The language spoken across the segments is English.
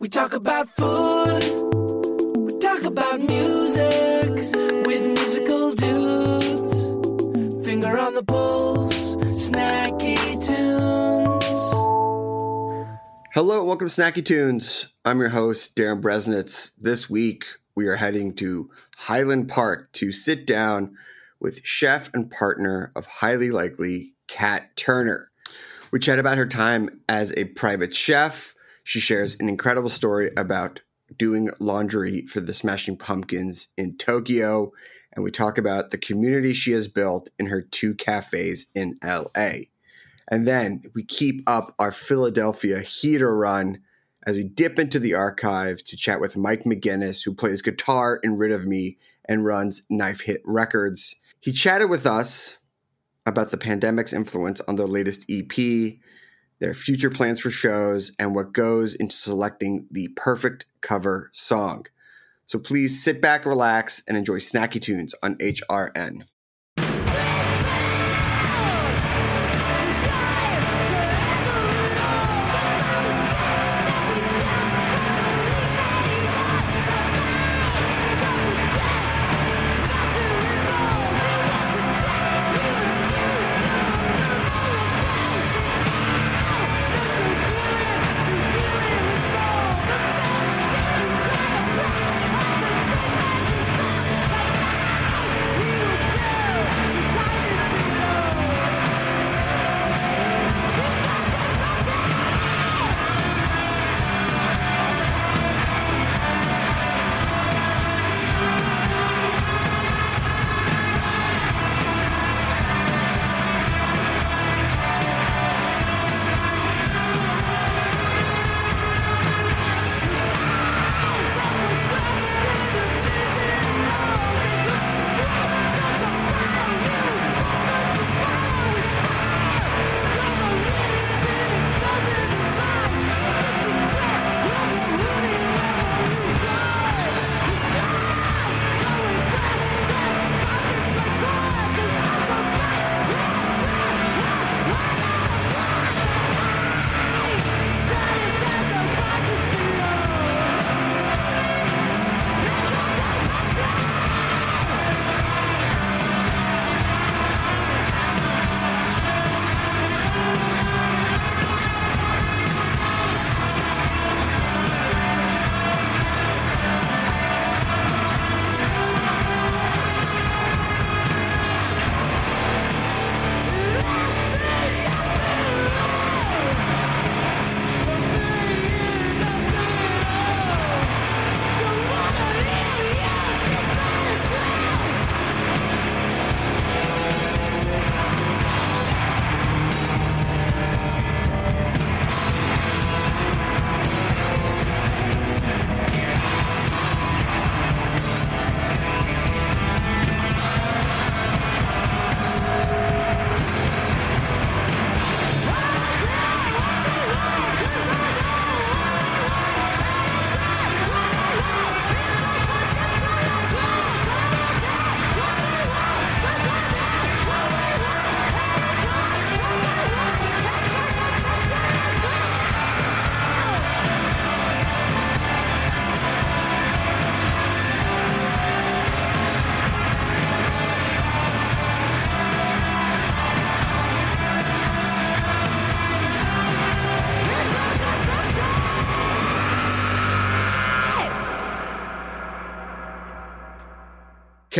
We talk about food, we talk about music with musical dudes. Finger on the pulse, snacky tunes. Hello, welcome to Snacky Tunes. I'm your host, Darin Bresnitz. This week, we are heading to Highland Park to sit down with chef and partner of Highly Likely, Kat Turner. We chat about her time as a private chef. She shares an incredible story about doing laundry for the Smashing Pumpkins in Tokyo. And we talk about the community she has built in her two cafes in LA. And then we keep up our Philadelphia heater run as we dip into the archive to chat with Mike McGuiness, who plays guitar in Rid of Me and runs Knife Hits Records. He chatted with us about the pandemic's influence on their latest EP, their future plans for shows, and what goes into selecting the perfect cover song. So please sit back, relax, and enjoy Snacky Tunes on HRN.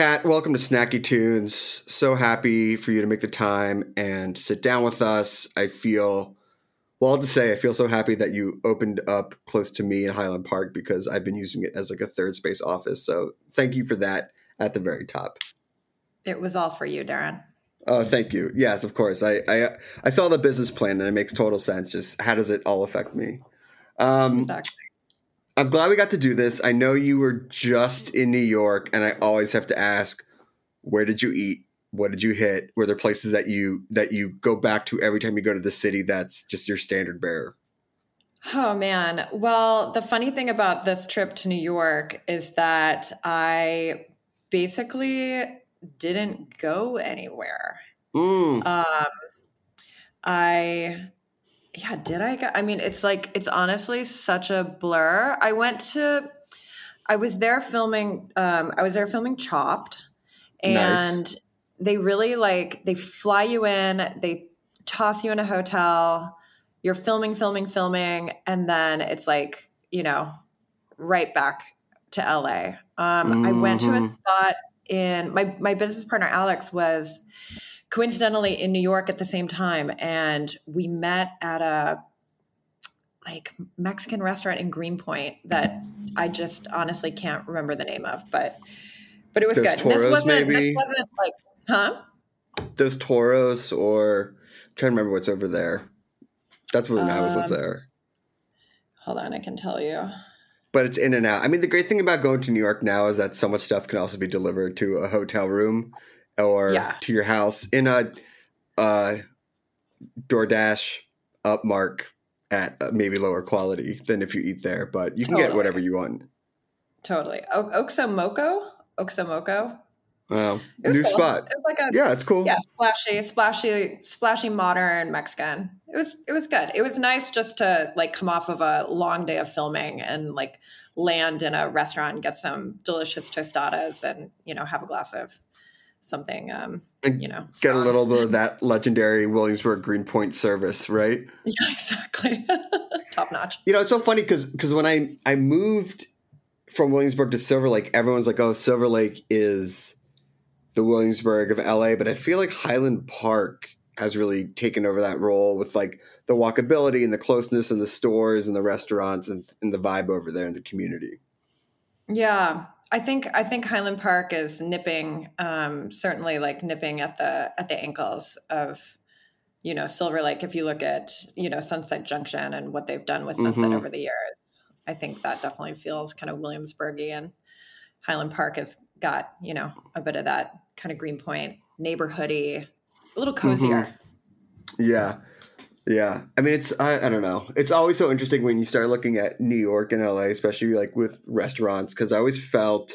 Kat, welcome to Snacky Tunes. So happy for you to make the time and sit down with us. I feel, well, I'll just say, I feel so happy that you opened up close to me in Highland Park because I've been using it as like a third space office. So thank you for that at the very top. It was all for you, Darin. Oh, thank you. Yes, of course. I, I I saw the business plan and it makes total sense. Just how does it all affect me? Um, Exactly. I'm glad we got to do this. I know you were just in New York, and I always have to ask, where did you eat? What did you hit? Were there places that you that you go back to every time you go to the city? That's just your standard bearer. Oh man. Well, the funny thing about this trip to New York is that I basically didn't go anywhere. Mm, Um I yeah, did I go? I mean, it's like it's honestly such a blur. I went to I was there filming um I was there filming Chopped and Nice. they really like they fly you in, they toss you in a hotel, you're filming filming filming and then it's like, you know, right back to LA. Um I went to a Mhm. spot in my my business partner Alex was coincidentally in New York at the same time and we met at a like Mexican restaurant in Greenpoint that I just honestly can't remember the name of but but it was Those good. this Toros, wasn't maybe? this wasn't like huh? those toros, or I'm trying to remember what's over there. That's when I was up Um, there. Hold on, I can tell you. But it's in and out. I mean, the great thing about going to New York now is that so much stuff can also be delivered to a hotel room or Yeah. to your house in a uh, DoorDash upmark at maybe lower quality than if you eat there. But you can get whatever you want. Totally. O-? Oxomoco? Wow, It new cool. spot. It like a Yeah, it's cool. yeah, splashy, splashy, splashy modern Mexican. It was it was good. It was nice just to like come off of a long day of filming and like land in a restaurant and get some delicious tostadas and you know have a glass of something um you know Get a little bit of that legendary Williamsburg Greenpoint service, right? yeah exactly top notch You know, it's so funny because when I I moved from Williamsburg to Silver Lake, everyone's like, "Oh, Silver Lake is the Williamsburg of LA," but I feel like Highland Park has really taken over that role with like the walkability and the closeness and the stores and the restaurants and, and the vibe over there in the community. Yeah, I think I think Highland Park is nipping, um, certainly like nipping at the at the ankles of, you know, Silver Lake. If you look at you know Sunset Junction and what they've done with Sunset Mhm. over the years, I think that definitely feels kind of Williamsburgy, and Highland Park has got you know a bit of that kind of Greenpoint neighborhoody, a little cozier. Yeah. Yeah. I mean, it's, I, I don't know. It's always so interesting when you start looking at New York and LA, especially like with restaurants, because I always felt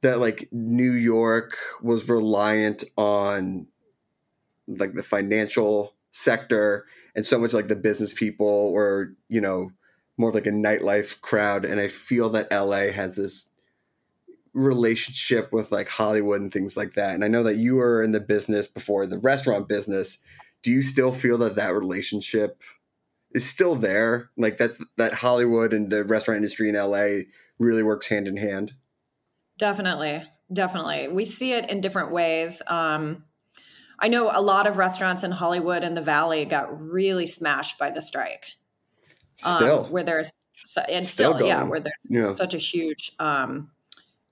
that like New York was reliant on like the financial sector and so much like the business people or, you know, more like a nightlife crowd. And I feel that LA has this relationship with like Hollywood and things like that. And I know that you were in the business before the restaurant business. Do you still feel that that relationship is still there? Like that that Hollywood and the restaurant industry in LA really works hand in hand? Definitely. Definitely. We see it in different ways. Um, I know a lot of restaurants in Hollywood and the Valley got really smashed by the strike. Um, Still. where there's and Still still, yeah, where there's Yeah. such a huge, um,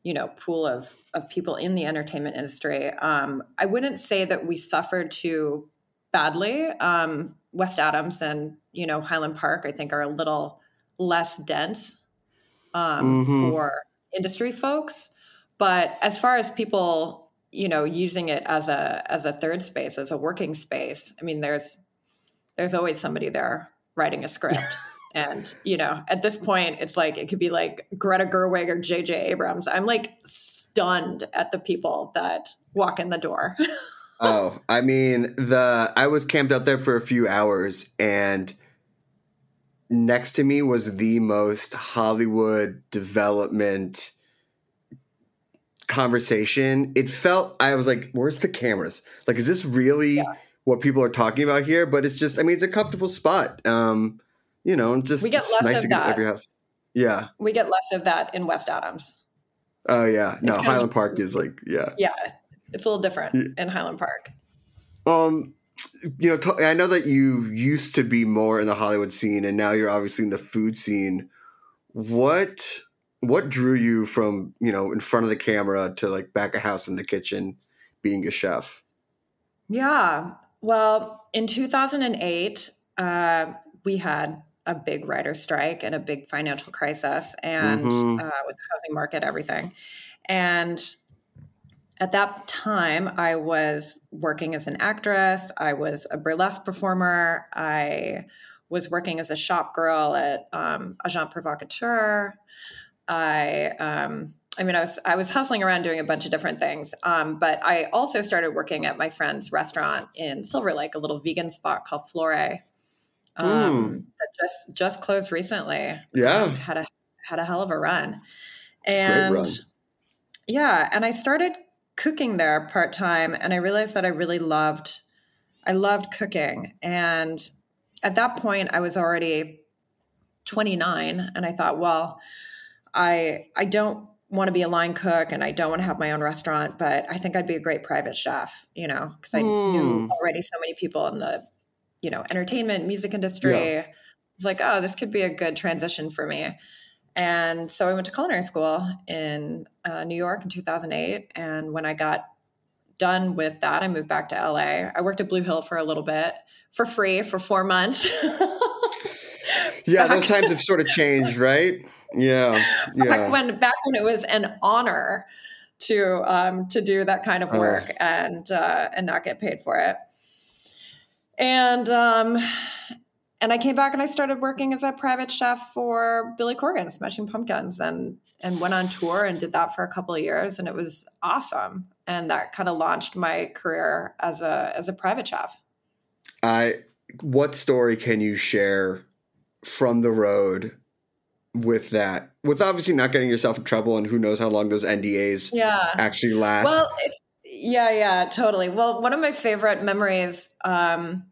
you know, pool of of people in the entertainment industry. Um, I wouldn't say that we suffered too badly. Um, West Adams and you know Highland Park, I think, are a little less dense um, Mhm. for industry folks. But as far as people, you know, using it as a as a third space, as a working space, I mean, there's there's always somebody there writing a script. And you know, at this point, it's like it could be like Greta Gerwig or J.J. Abrams. I'm like stunned at the people that walk in the door. oh, I mean, the I was camped out there for a few hours and next to me was the most Hollywood development conversation. It felt I was like, where's the cameras? Like, is this really what people are talking about here? But it's just I mean, it's a comfortable spot. Um, you know, just We get less nice of that. every house. Yeah. we get less of that in West Adams. Oh yeah, no, kind of- Highland Park is like yeah. Yeah, it's a little different in Highland Park. Um, you know, t- I know that you used to be more in the Hollywood scene, and now you're obviously in the food scene. What what drew you from you know in front of the camera to like back of house in the kitchen, being a chef? Yeah. Well, in 2008, uh, we had a big writer strike and a big financial crisis, and Mhm. uh, with the housing market, everything. And at that time, I was working as an actress. I was a burlesque performer. I was working as a shop girl at um, Agent Provocateur. I, um, I mean, I was I was hustling around doing a bunch of different things. Um, but I also started working at my friend's restaurant in Silver Lake, a little vegan spot called Flore, um, that just just closed recently Yeah, had a had a hell of a run. Great And run. yeah, and I started cooking there part time and I realized that I really loved I loved cooking. And at that point I was already 29 and I thought, well, I I don't want to be a line cook and I don't want to have my own restaurant, but I think I'd be a great private chef, you know, because I knew Hmm. already so many people in the, you know, entertainment, music industry. I was like, oh, this could be a good transition for me. And so I went to culinary school in uh, New York in 2008. And when I got done with that, I moved back to LA. I worked at Blue Hill for a little bit for free for four months. yeah. Back- Those times have sort of changed, right? Yeah, yeah. back when back when it was an honor to um, to do that kind of Oh. work and uh, and not get paid for it. And um, and I came back and I started working as a private chef for Billy Corgan, Smashing Pumpkins, and and went on tour and did that for a couple of years, and it was awesome. And that kind of launched my career as a as a private chef. I what story can you share from the road with that? With obviously not getting yourself in trouble, and who knows how long those NDAs Yeah. actually last. Well, it's, yeah, yeah, totally. Well, one of my favorite memories um,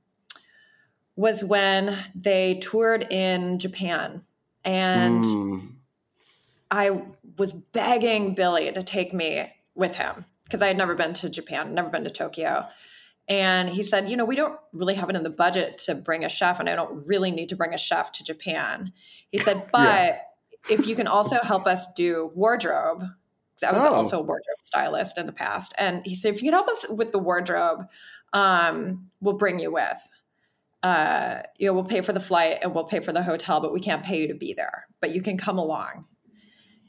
was when they toured in Japan, and Mm. I was begging Billy to take me with him because I had never been to Japan, never been to Tokyo. And he said, you know, we don't really have it in the budget to bring a chef, and I don't really need to bring a chef to Japan. He said, but Yeah. if you can also help us do wardrobe, I was Oh. also a wardrobe stylist in the past. And he said, if you can help us with the wardrobe, um, we'll bring you with. Uh, you know, we'll pay for the flight and we'll pay for the hotel, but we can't pay you to be there. But you can come along.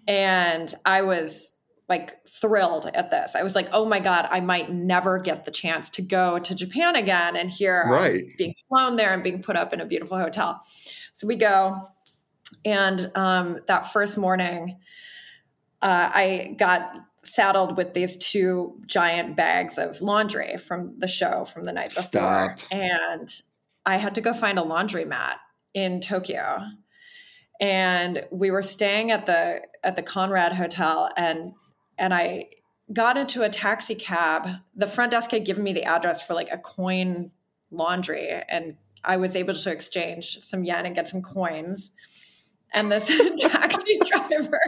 And I was like thrilled at this. I was like, oh my God, I might never get the chance to go to Japan again. And here I'm Right. being flown there and being put up in a beautiful hotel. So we go. And um, that first morning, uh, I got saddled with these two giant bags of laundry from the show from the night before. Stop. And I had to go find a laundromat in Tokyo. And we were staying at the at the Conrad Hotel and and I got into a taxi cab. The front desk had given me the address for like a coin laundry and I was able to exchange some yen and get some coins. And this taxi driver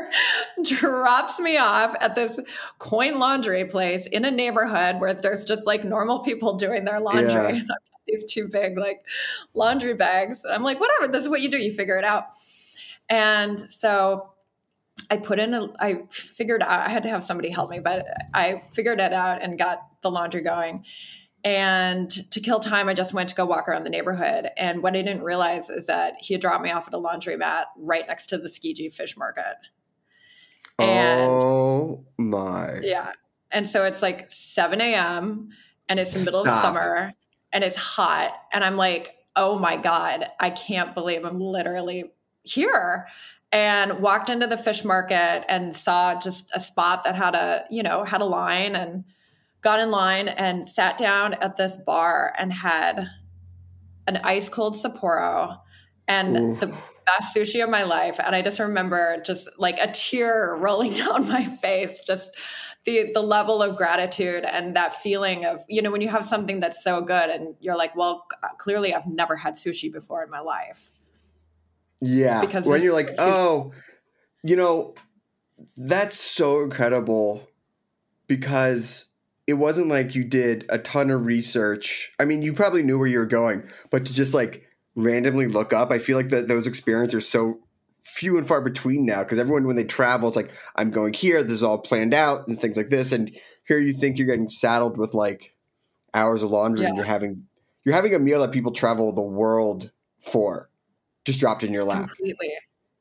drops me off at this coin laundry place in a neighborhood where there's just like normal people doing their laundry. Yeah. These two big like laundry bags. And I'm like, whatever, this is what you do. You figure it out. And so I put in a, I figured out, I had to have somebody help me, but I figured it out and got the laundry going. And to kill time, I just went to go walk around the neighborhood. And what I didn't realize is that he had dropped me off at a laundromat right next to the Tsukiji fish market. And oh my. yeah. And so it's like 7 a.m. and it's the middle of summer and it's hot. And I'm like, oh my God, I can't believe I'm literally here. And walked into the fish market and saw just a spot that had a, you know, had a line and got in line and sat down at this bar and had an ice cold Sapporo and Oof. the best sushi of my life. And I just remember just like a tear rolling down my face, just the the level of gratitude and that feeling of, you know, when you have something that's so good and you're like, well, uh, clearly I've never had sushi before in my life. Yeah. Because when you're like, oh, you know, That's so incredible because it wasn't like you did a ton of research. I mean, you probably knew where you were going, but to just like randomly look up, I feel like that those experiences are so few and far between now because everyone when they travel, it's like I'm going here. This is all planned out and things like this. And here you think you're getting saddled with like hours of laundry, and you're having you're having a meal that people travel the world for, just dropped in your lap. completely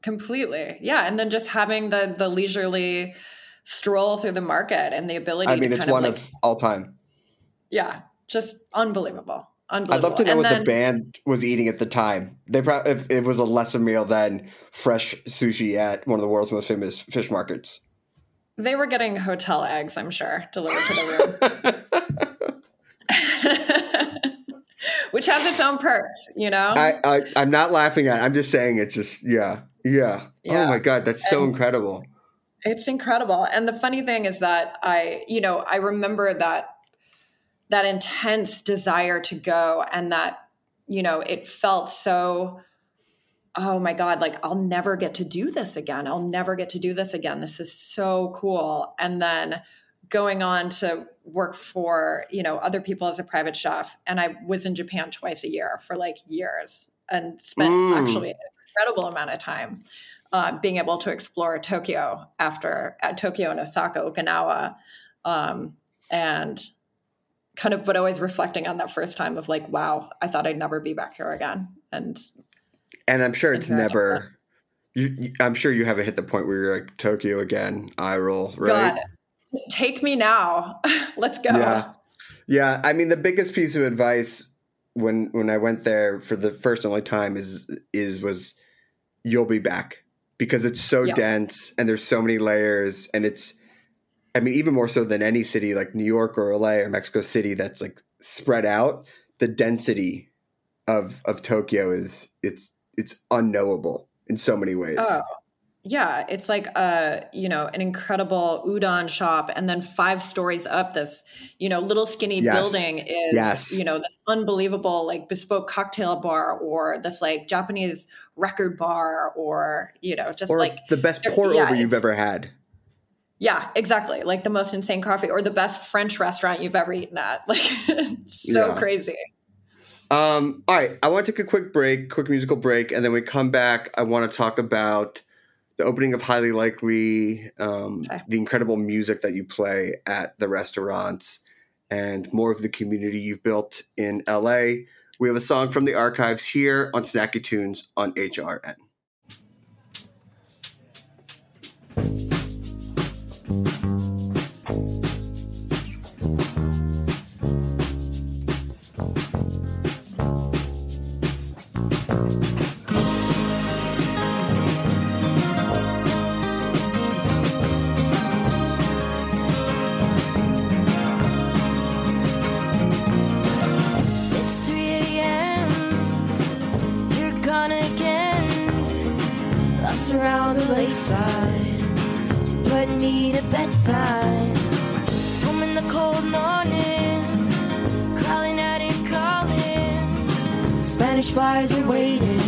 completely yeah and then just having the the leisurely stroll through the market and the ability I mean, it's one of like of all time. yeah just unbelievable I'd love to know and what then, the band was eating at the time. They probably if it was a lesser meal than fresh sushi at one of the world's most famous fish markets. they were getting hotel eggs i'm sure delivered to the room which has its own perks you know I, I I'm not laughing at. it. I'm just saying it's just yeah yeah. Oh my god, that's so And- incredible. It's incredible. And the funny thing is that I, you know, I remember that that intense desire to go and that, you know, it felt so oh my god, like I'll never get to do this again. I'll never get to do this again. This is so cool. And then going on to work for, you know, other people as a private chef and I was in Japan twice a year for like years and spent Mm. actually an incredible amount of time uh, being able to explore Tokyo after at Tokyo and Osaka, Okinawa, um, and kind of, but always reflecting on that first time of like, wow, I thought I'd never be back here again. And And I'm sure it's never. You, I'm sure you haven't hit the point where you're like Tokyo again. I roll right. God, take me now. Let's go. Yeah. Yeah, I mean the biggest piece of advice when when I went there for the first and only time is is was you'll be back because it's so Yeah. dense and there's so many layers and it's I mean even more so than any city like New York or LA or Mexico City that's like spread out the density of of Tokyo is it's it's unknowable in so many ways. Oh, yeah. It's like a, you know, an incredible udon shop. And then five stories up, this, you know, little skinny Yes. building is, Yes. you know, this unbelievable like bespoke cocktail bar or this like Japanese record bar or, you know, just or like, the best pour yeah, over you've ever had. Yeah, exactly. Like the most insane coffee or the best French restaurant you've ever eaten at. Like, it's so Yeah. crazy. Um, all right, I want to take a quick break, quick musical break, and then we come back. I want to talk about the opening of Highly Likely, um, Okay. the incredible music that you play at the restaurants, and more of the community you've built in LA. We have a song from the archives here on Snacky Tunes on HRN. Home in the cold morning, out and calling. Spanish flies are waiting.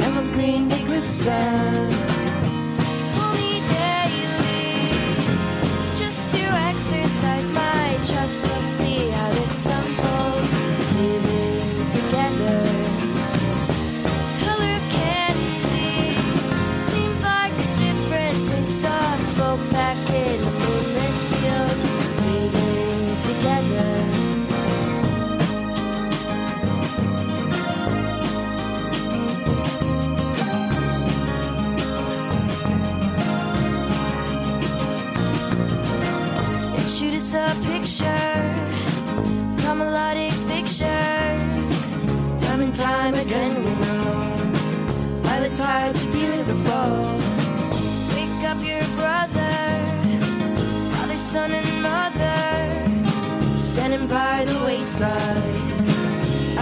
Evergreen they glisten. Son, and mother, him by the wayside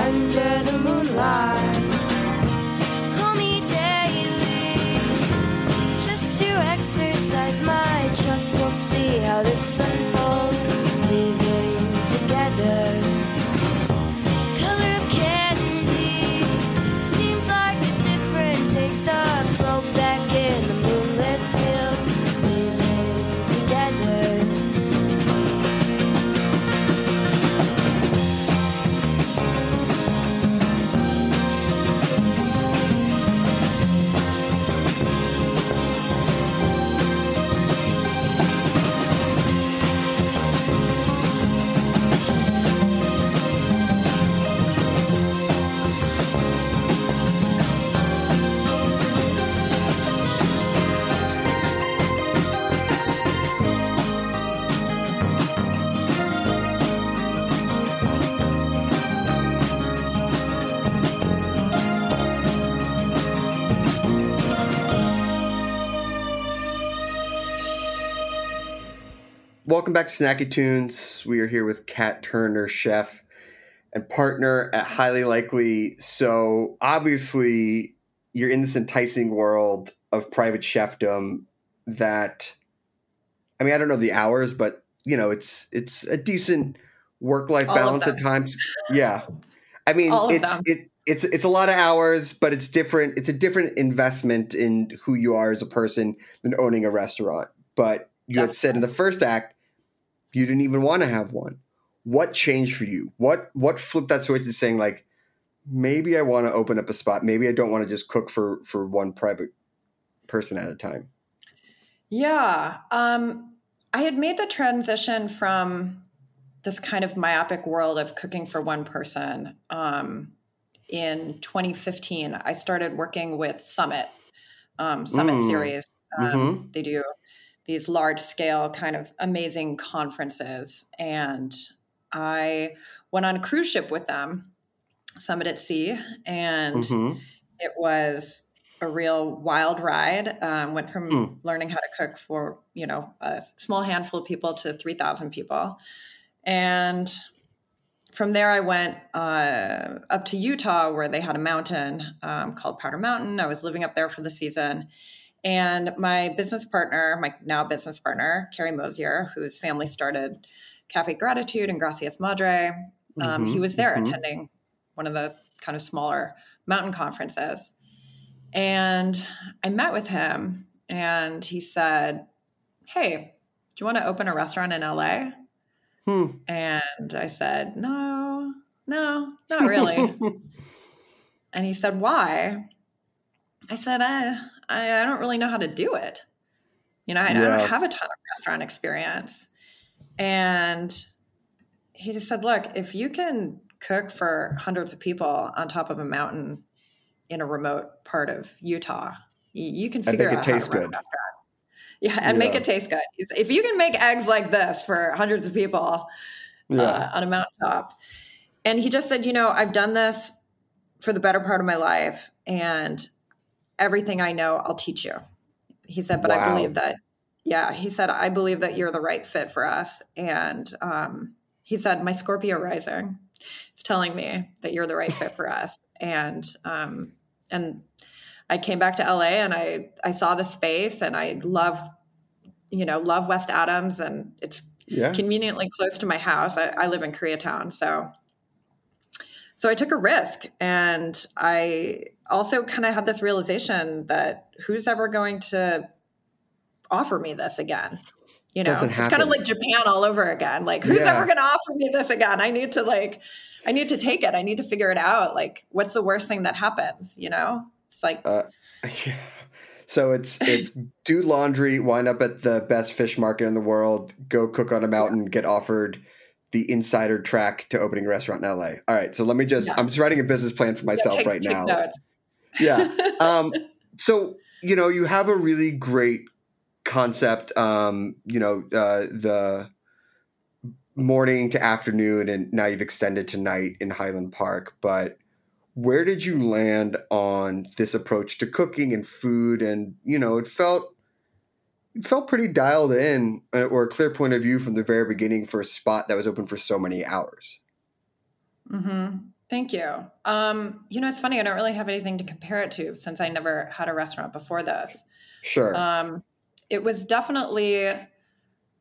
under the moonlight. Call me daily just to exercise my trust. We'll see how this unfolds. Welcome back to Snacky Tunes. We are here with Kat Turner, chef and partner at Highly Likely. So obviously, you're in this enticing world of private chefdom. That, I mean, I don't know the hours, but you know, it's it's a decent work life All balance at times. Yeah, I mean, All it's it. It's it's a lot of hours, but it's different. It's a different investment in who you are as a person than owning a restaurant. But you had said in the first act you didn't even want to have one. What changed for you? What what flipped that switch to saying like maybe I want to open up a spot. Maybe I don't want to just cook for for one private person at a time. Yeah. Um, I had made the transition from this kind of myopic world of cooking for one person. Um, in 2015, I started working with Summit, um, Summit Mm. Series. Um, Mhm. They do these large scale, kind of amazing conferences. And I went on a cruise ship with them, Summit at Sea. And Mhm. it was a real wild ride. Um, went from Mm. learning how to cook for you know a small handful of people to three thousand people, and from there I went uh, up to Utah where they had a mountain um, called Powder Mountain. I was living up there for the season, and my business partner, my now business partner, Cary Mosier, whose family started Cafe Gratitude and Gracias Madre, um, he Mhm. was there Mhm. attending one of the kind of smaller mountain conferences. And I met with him and he said, Hey, do you want to open a restaurant in LA? Hmm. And I said, No, no, not really. and he said, Why? I said, I, I, I don't really know how to do it. You know, I, I don't have a ton of restaurant experience. And he just said, Look, if you can cook for hundreds of people on top of a mountain in a remote part of Utah, you, you can And figure make it out how to taste good. Yeah, and make it taste good. If you can make eggs like this for hundreds of people, Yeah. uh, on a mountaintop. And he just said, you know, I've done this for the better part of my life, and everything I know, I'll teach you. He said, but I believe that, yeah, he said, I believe that you're the right fit for us. And um, he said, my Scorpio rising is telling me that you're the right fit for us. And, um, and I came back to LA and I, I saw the space and I love, you know, love West Adams and it's yeah. conveniently close to my house. I, I live in Koreatown, so so I took a risk, and I also kind of had this realization that who's ever going to offer me this again? You know, it's kind of like Japan all over again. Like, who's Yeah. ever going to offer me this again? I need to like, I need to take it. I need to figure it out. Like, what's the worst thing that happens? You know, it's like Uh, yeah. So it's it's do laundry, wind up at the best fish market in the world, go cook on a mountain, get offered the insider track to opening a restaurant in LA. All right, so let me just Yeah. I'm just writing a business plan for myself take- right take now. notes. Yeah. Um so you know, you have a really great concept um, you know, uh the morning to afternoon and now you've extended to night in Highland Park, but where did you land on this approach to cooking and food? And you know it felt it felt pretty dialed in uh, or a clear point of view from the very beginning for a spot that was open for so many hours. Hmm Thank you. Um, you know, it's funny. I don't really have anything to compare it to since I never had a restaurant before this. sure Um, it was definitely,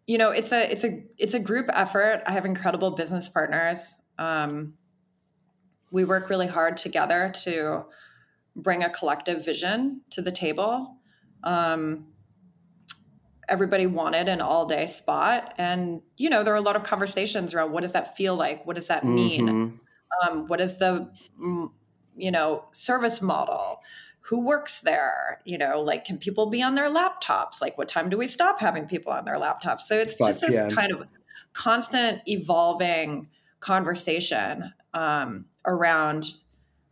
you know, it's a it's a it's a group effort. I have incredible business partners. Um, we work really hard together to bring a collective vision to the table. Um, everybody wanted an all day spot, and you know, there are a lot of conversations around what does that feel like? What does that mean? Mhm. Um, what is the mm, you know service model? Who works there? You know like can people be on their laptops? Like what time do we stop having people on their laptops? So it's 5 just this kind of constant evolving conversation um, around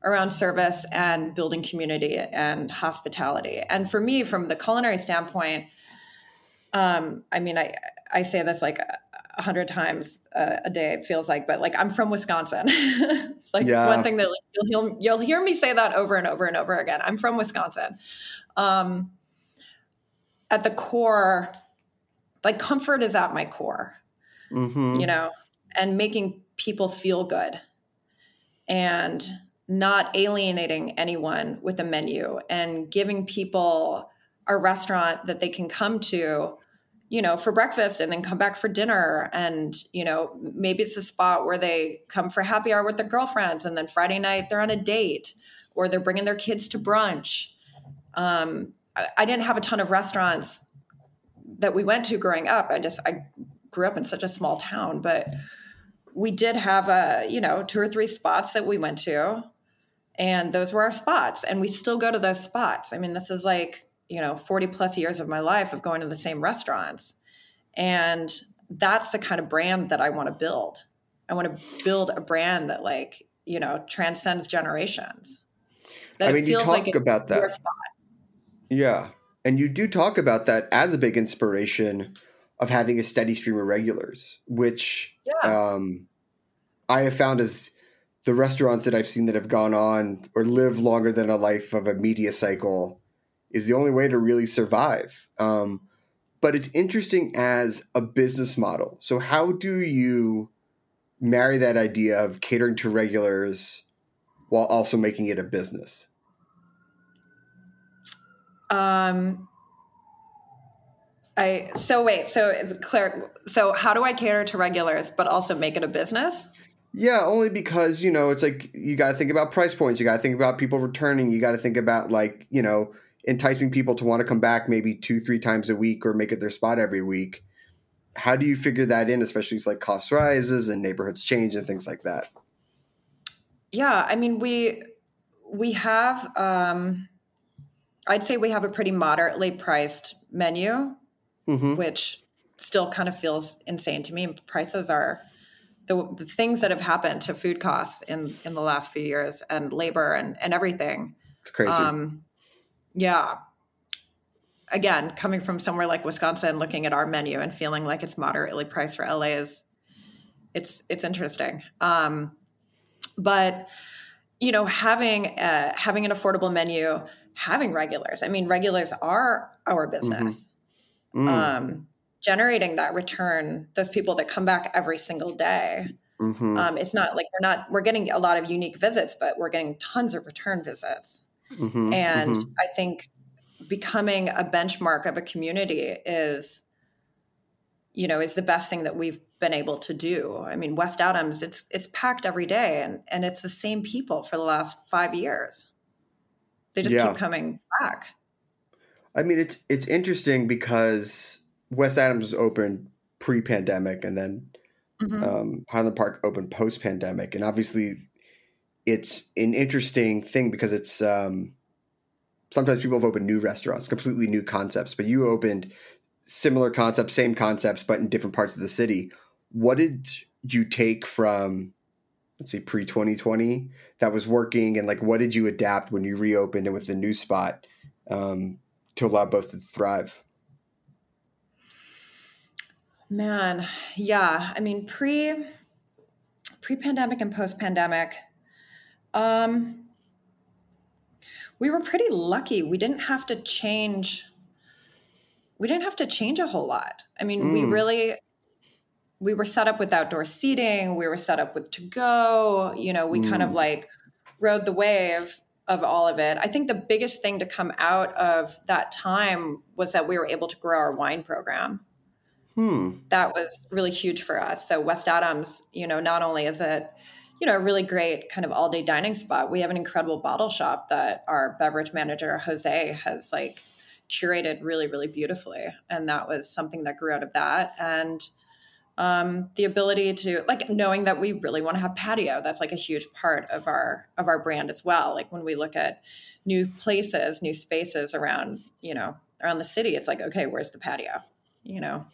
around service and building community and hospitality. And for me from the culinary standpoint um, i mean i i say this like a hundred times uh, a day it feels like but like i'm from wisconsin like Yeah. one thing that like, you'll, you'll you'll hear me say that over and over and over again i'm from wisconsin um, at the core like comfort is at my core, Mm-hmm. you know, and making people feel good and not alienating anyone with a menu and giving people a restaurant that they can come to you know for breakfast and then come back for dinner. And you know maybe it's a spot where they come for happy hour with their girlfriends and then friday night they're on a date or they're bringing their kids to brunch. Um, I, I didn't have a ton of restaurants that we went to growing up. I just i grew up in such a small town but we did have a you know two or three spots that we went to and those were our spots and we still go to those spots. I mean this is like you know 40 plus years of my life of going to the same restaurants. And that's the kind of brand that i want to build. I want to build a brand that like you know transcends generations. That I mean, you talk it's about that. Yeah. And you do talk about that as a big inspiration of having a steady stream of regulars, which yeah. um, I have found as the restaurants that I've seen that have gone on or live longer than a life of a media cycle is the only way to really survive. Um, but it's interesting as a business model. So, how do you marry that idea of catering to regulars while also making it a business? Um, I so wait. So it's clear. So how do I cater to regulars, but also make it a business? Yeah, only because, you know, it's like you got to think about price points. You got to think about people returning. You got to think about, like, you know, enticing people to want to come back maybe two, three times a week or make it their spot every week. How do you figure that in, especially as like cost rises and neighborhoods change and things like that? Yeah, I mean we we have um, I'd say we have a pretty moderately priced menu, Mm-hmm. which still kind of feels insane to me. Prices are the, the things that have happened to food costs in in the last few years and labor and and everything. It's crazy. Um, yeah. Again, coming from somewhere like Wisconsin, looking at our menu and feeling like it's moderately priced for LA is it's it's interesting. Um, but you know, having uh, having an affordable menu, having regulars. I mean, regulars are our business. Mm, Um, generating that return, those people that come back every single day. mhm, Um, it's not like we're not we're getting a lot of unique visits, but we're getting tons of return visits. Mhm, And mhm. I think becoming a benchmark of a community is, you know, is the best thing that we've been able to do. I mean, West Adams, it's it's packed every day, and and it's the same people for the last five years. They just Yeah. keep coming back. I mean, it's it's interesting because West Adams was open pre-pandemic, and then Mhm. um, Highland Park opened post-pandemic, and obviously, it's an interesting thing because it's um, sometimes people have opened new restaurants, completely new concepts, but you opened similar concepts, same concepts, but in different parts of the city. What did you take from, let's say, pre 2020 that was working, and like what did you adapt when you reopened and with the new spot um, to allow both to thrive? Man, yeah. I mean, pre pre pandemic and post pandemic, um, we were pretty lucky. We didn't have to change. We didn't have to change a whole lot. I mean, we Mm. really we were set up with outdoor seating. We were set up with to go. You know, we kind of Mm. like rode the wave of all of it. I think the biggest thing to come out of that time was that we were able to grow our wine program Hmm. that was really huge for us. So West Adams, you know, not only is it, you know, a really great kind of all day dining spot, we have an incredible bottle shop that our beverage manager Jose has like curated really, really beautifully, and that was something that grew out of that. And um, the ability to like knowing that we really want to have patio that's like a huge part of our of our brand as well. Like when we look at new places new spaces around you know around the city it's like okay where's the patio? You know?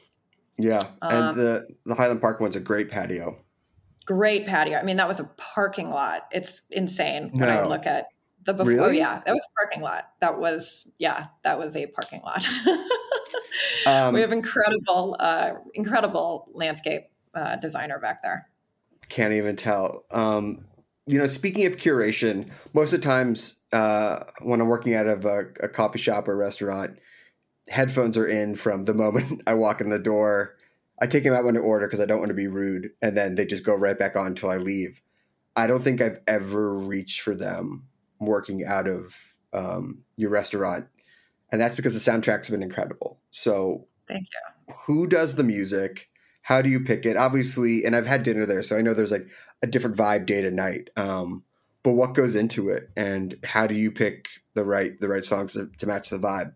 Yeah, Um, and the the Highland Park one's a great patio. Great patio. I mean, that was a parking lot. It's insane when I look at the before. Really? Yeah, that was a parking lot. That was yeah, that was a parking lot. Um, we have incredible, uh, incredible landscape uh, designer back there. Can't even tell. Um, you know, speaking of curation, most of the times uh, when I'm working out of a, a coffee shop or restaurant, headphones are in from the moment I walk in the door. I take them out when I order because I don't want to be rude, and then they just go right back on until I leave. I don't think I've ever reached for them working out of um, your restaurant, and that's because the soundtracks have been incredible. So, Thank you. who does the music? How do you pick it? Obviously, and I've had dinner there, so I know there's like a different vibe day to night. Um, but what goes into it, and how do you pick the right the right songs to, to match the vibe?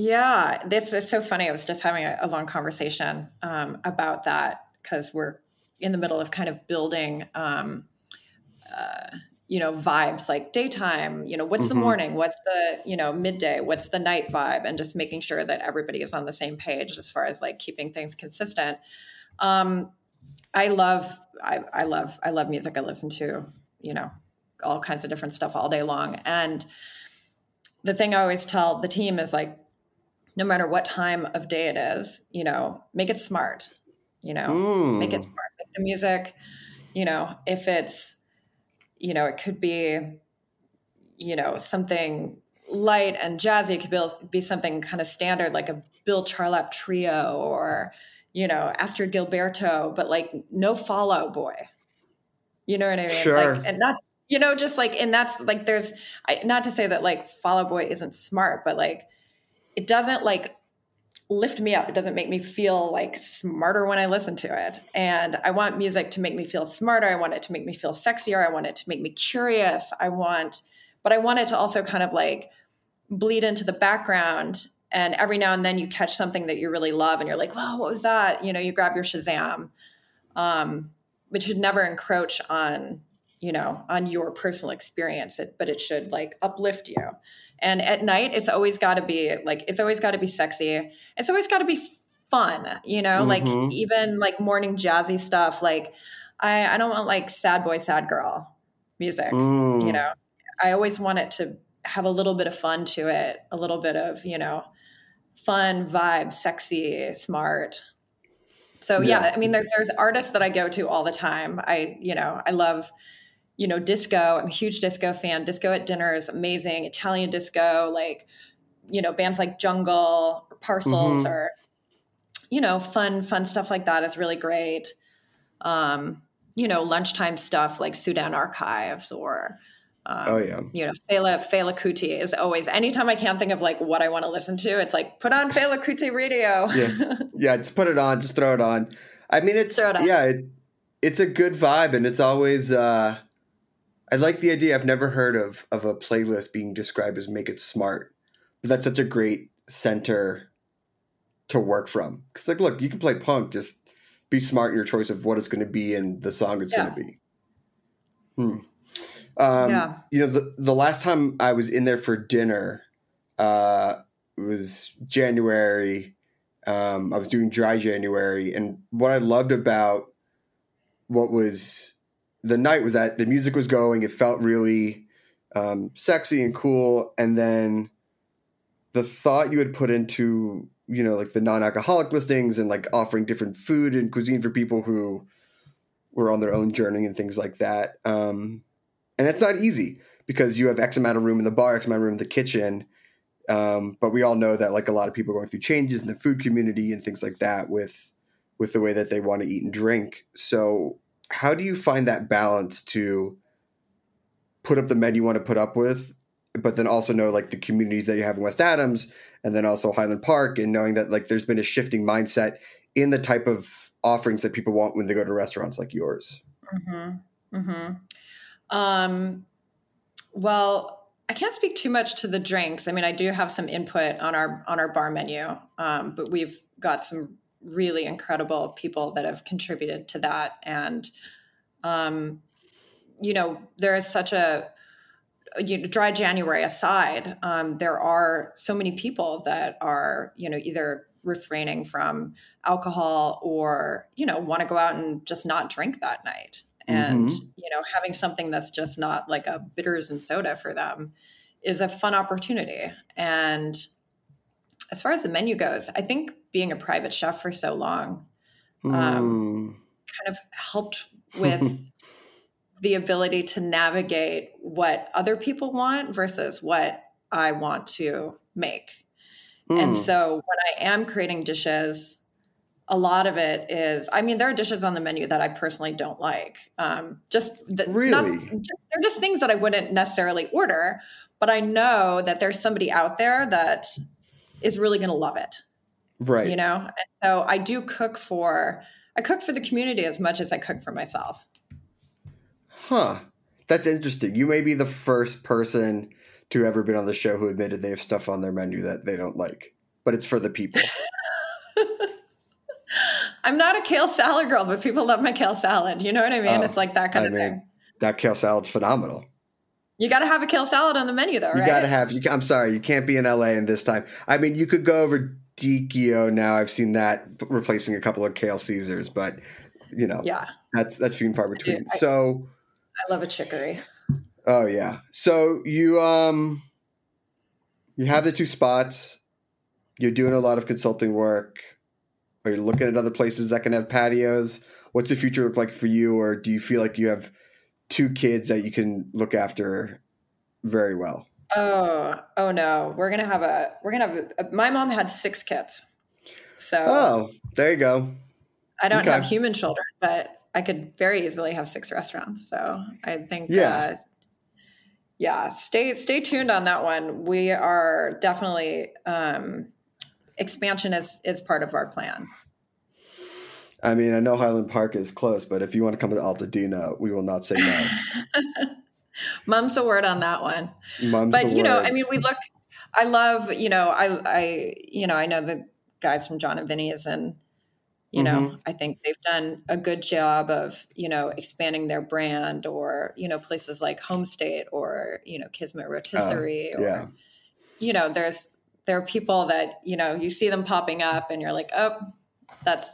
Yeah, this is so funny. I was just having a, a long conversation um, about that because we're in the middle of kind of building, um, uh, you know, vibes like daytime. You know, what's the Mhm. morning? What's the you know midday? What's the night vibe? And just making sure that everybody is on the same page as far as like keeping things consistent. Um, I love, I, I love, I love music. I listen to, you know, all kinds of different stuff all day long. And the thing I always tell the team is like, no matter what time of day it is, you know, make it smart. You know, make it Mm. smart. Make the music, you know, if it's, you know, it could be, you know, something light and jazzy. It could be, be something kind of standard, like a Bill Charlap trio or, you know, Astrud Gilberto, but like no follow boy. You know what I mean? Sure. Like, and that's, you know, just like, and that's like, there's, I, not to say that like follow boy isn't smart, but like, it doesn't like lift me up. It doesn't make me feel like smarter when I listen to it. And I want music to make me feel smarter. I want it to make me feel sexier. I want it to make me curious. I want, but I want it to also kind of like bleed into the background. And every now and then you catch something that you really love and you're like, wow, what was that? You know, you grab your Shazam. Um, but should never encroach on, you know, on your personal experience, it, but it should like uplift you. And at night, it's always got to be like, it's always got to be sexy. It's always got to be fun, you know, Mhm. like even like morning jazzy stuff. Like, I, I don't want like sad boy, sad girl music, Mm. you know. I always want it to have a little bit of fun to it, a little bit of, you know, fun vibe, sexy, smart. So yeah, Yeah. I mean, there's there's artists that I go to all the time. I you know I love you know disco. I'm a huge disco fan. Disco at dinner is amazing. Italian disco, like you know bands like Jungle or Parcels Mhm. or you know fun fun stuff like that is really great. Um, you know lunchtime stuff like Sudan Archives or um, Oh yeah. you know, Fela Fela Kuti is always anytime I can't think of like what I want to listen to, it's like put on Fela Kuti radio. Yeah. Yeah, just put it on, just throw it on. I mean, it's it yeah, it, it's a good vibe, and it's always. uh I like the idea. I've never heard of of a playlist being described as "make it smart," but that's such a great center to work from. Because like, look, you can play punk, just be smart in your choice of what it's going to be and the song it's Yeah. going to be. Hmm. Um, Yeah. You know, the the last time I was in there for dinner, uh, was January. Um, I was doing dry January, and what I loved about what was the night was that the music was going. It felt really um, sexy and cool, and then the thought you had put into you know like the non-alcoholic listings and like offering different food and cuisine for people who were on their own journey and things like that. Um, and that's not easy because you have X amount of room in the bar, X amount of room in the kitchen. Um, but we all know that like a lot of people are going through changes in the food community and things like that with with the way that they want to eat and drink. So how do you find that balance to put up the menu you want to put up with, but then also know like the communities that you have in West Adams and then also Highland Park and knowing that like there's been a shifting mindset in the type of offerings that people want when they go to restaurants like yours. Mm-hmm. Mm-hmm. Um, well, I can't speak too much to the drinks. I mean, I do have some input on our on our bar menu, um, but we've got some really incredible people that have contributed to that, and um, you know, there is such a you know, dry January aside, um, there are so many people that are, you know, either refraining from alcohol or, you know, want to go out and just not drink that night. And, Mhm. you know, having something that's just not like a bitters and soda for them is a fun opportunity. And as far as the menu goes, I think being a private chef for so long Um, Hmm. kind of helped with the ability to navigate what other people want versus what I want to make. And Hmm. so when I am creating dishes, a lot of it is, I mean, there are dishes on the menu that I personally don't like. Um, just the, Really? just- they're just things that I wouldn't necessarily order, but I know that there's somebody out there that is really going to love it right. you know and so i do cook for i cook for the community as much as i cook for myself Huh. That's interesting. You may be the first person to ever been on the show who admitted they have stuff on their menu that they don't like, but it's for the people. i'm not a kale salad girl but people love my kale salad you know what i mean Oh, it's like that kind I of mean, thing that kale salad's phenomenal. You got to have a kale salad on the menu though You got to have. You, I'm sorry, you can't be in LA in this time. I mean, you could go over Dikio now. I've seen that replacing a couple of kale Caesars, but you know, yeah that's that's few and far between. I- so, i love a chicory oh yeah. So you um, you have the two spots. You're doing a lot of consulting work. Are you looking at other places that can have patios? What's the future look like for you, or do you feel like you have two kids that you can look after very well? oh oh no we're gonna have a we're gonna have a, my mom had six kids so Oh, there you go. i don't okay. have human children but i could very easily have six restaurants so i think Yeah. uh, yeah stay stay tuned on that one we are definitely um expansion is is part of our plan I mean, I know Highland Park is close, but if you want to come to Altadena, we will not say no. mum's the word on that one Mom's but you know i mean we look i love you know i i you know i know the guys from john and vinny's and you know Mm-hmm. i think they've done a good job of you know expanding their brand or you know places like home state or you know kismet rotisserie or Oh, yeah. you know there's there are people that you know you see them popping up and you're like oh that's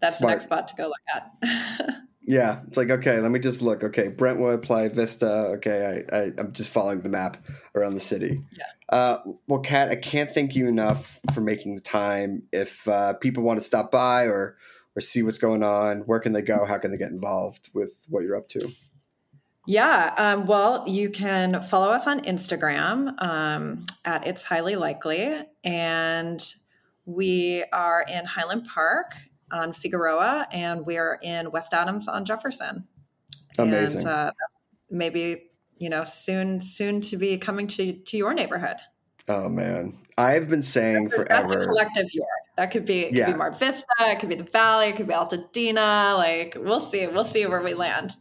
that's Smart. the next spot to go look at Yeah, it's like okay, let me just look. Okay, Brentwood, Playa Vista. Okay, I, I I'm just following the map around the city. Yeah. Uh, well, Kat, I can't thank you enough for making the time. If uh, people want to stop by or or see what's going on, where can they go? How can they get involved with what you're up to? Yeah. Um, well, you can follow us on Instagram um, at It's Highly Likely. And we are in Highland Park on Figueroa, and we are in West Adams on Jefferson. Amazing. And uh, maybe, you know, soon, soon to be coming to, to your neighborhood. oh man, I've been saying That's a forever. collective yard. That could be, it could Yeah. be Mar Vista, it could be the Valley, it could be Altadena. Like, we'll see. We'll see where we land.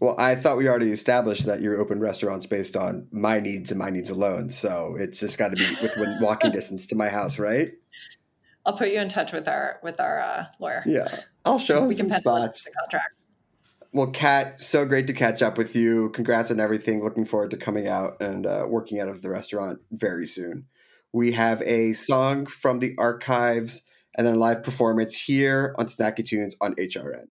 Well, I thought we already established that you're open restaurants based on my needs and my needs alone. So it's just got to be within walking distance to my house, right? I'll put you in touch with our with our uh, lawyer. Yeah, I'll show we some can pencil in spots. the contract. Well, Kat, so great to catch up with you. Congrats on everything. Looking forward to coming out and uh, working out of the restaurant very soon. We have a song from the archives and then a live performance here on Snacky Tunes on HRN.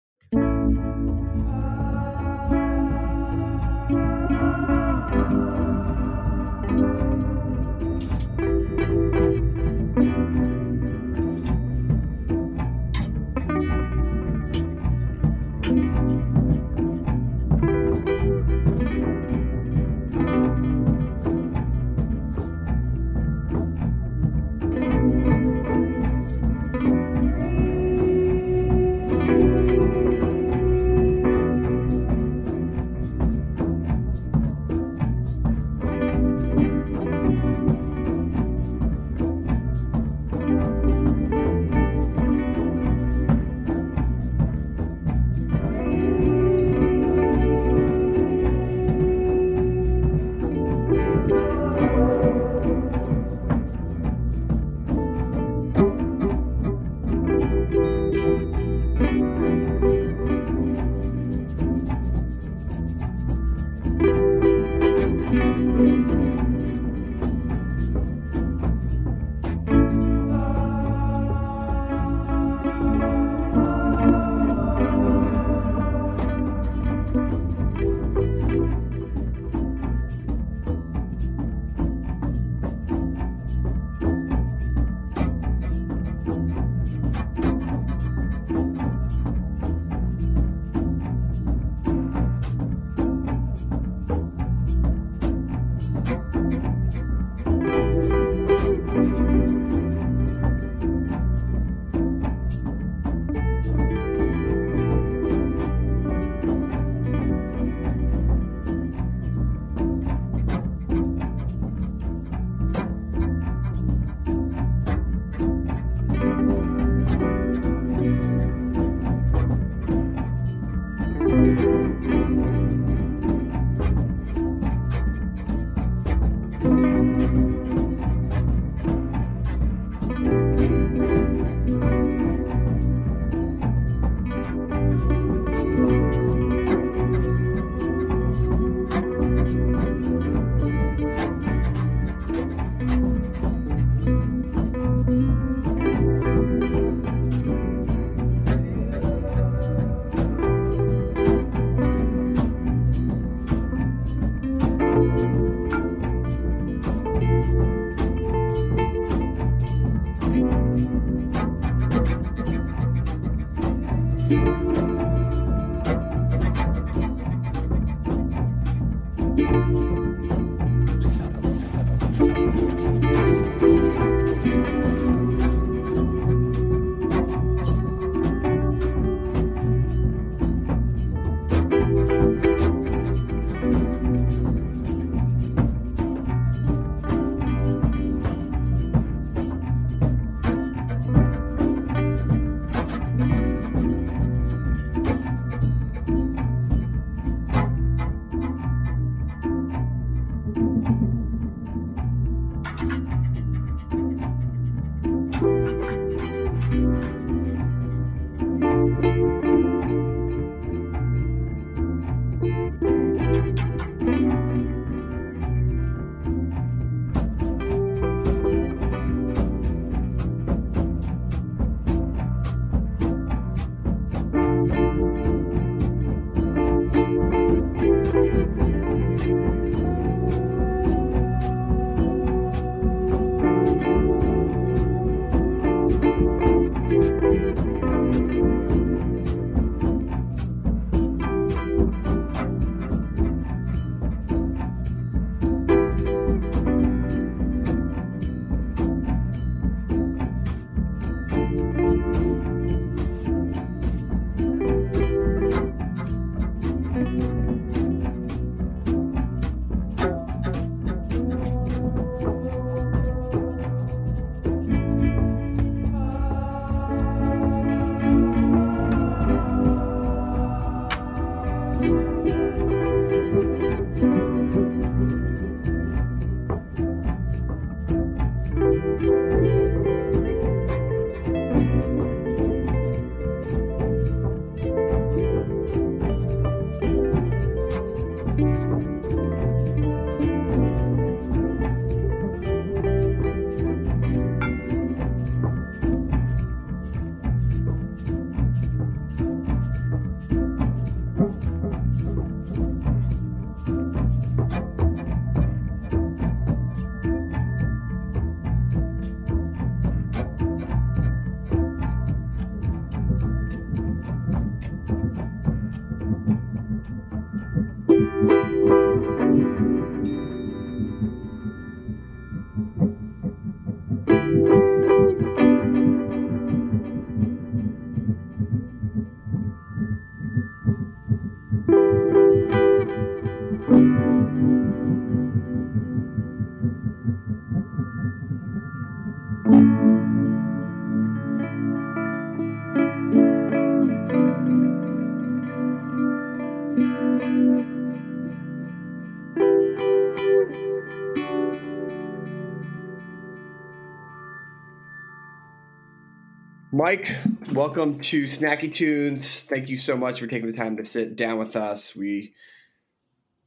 Mike, welcome to Snacky Tunes. Thank you so much for taking the time to sit down with us. We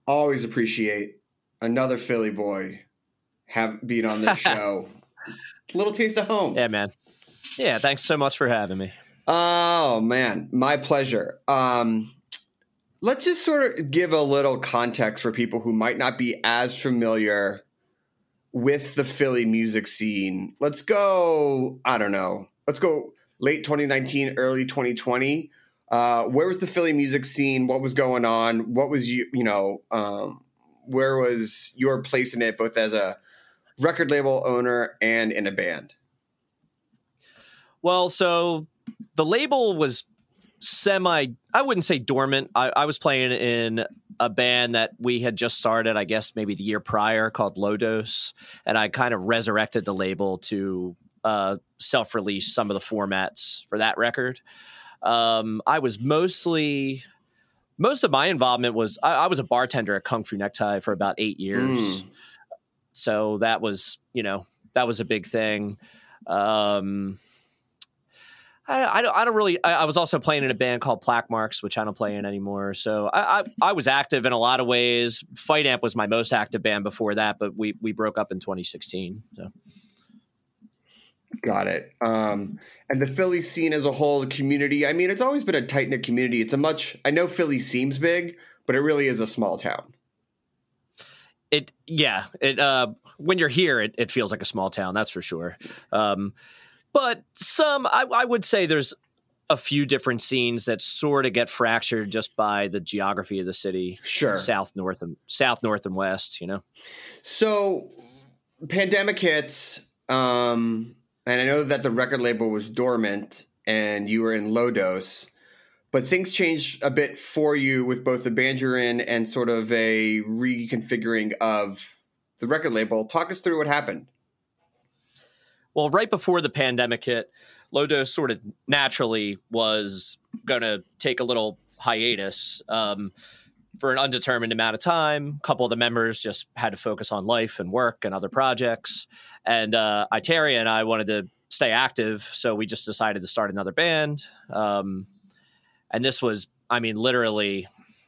always appreciate another Philly boy have being on this show. Little taste of home. Yeah, man. Yeah, thanks so much for having me. Oh man, my pleasure. Um, let's just sort of give a little context for people who might not be as familiar with the Philly music scene. Let's go. I don't know. Let's go late 2019, early 2020. Uh, where was the Philly music scene? What was going on? What was you? You know, um, where was your place in it, both as a record label owner and in a band? Well, so the label was semi I wouldn't say dormant. I, I, was playing in a band that we had just started, I guess maybe the year prior called Low Dose. And I kind of resurrected the label to uh, self release some of the formats for that record. Um, I was mostly most of my involvement was I, I, was a bartender at Kung Fu Necktie for about eight years. Mm. So that was, you know, that was a big thing. Um, I, I, don't, I don't really. I, I, was also playing in a band called Plaque Marks, which I don't play in anymore. So I, I, I, was active in a lot of ways. Fight Amp was my most active band before that, but we we broke up in 2016. So. Got it. Um, and the Philly scene as a whole, the community. I mean, it's always been a tight knit community. It's a much. I know Philly seems big, but it really is a small town. It yeah. It uh, when you're here, it, it feels like a small town. That's for sure. Um, but some I, I would say there's a few different scenes that sort of get fractured just by the geography of the city. Sure. South, north, and south, north, and west, you know? So pandemic hits, um, and I know that the record label was dormant and you were in low dose, but things changed a bit for you with both the band you're in and sort of a reconfiguring of the record label. Talk us through what happened. Well, right before the pandemic hit, Low Dose sort of naturally was going to take a little hiatus um, for an undetermined amount of time. A couple of the members just had to focus on life and work and other projects. And uh, Itaria and I wanted to stay active, so we just decided to start another band. Um, and this was, I mean, literally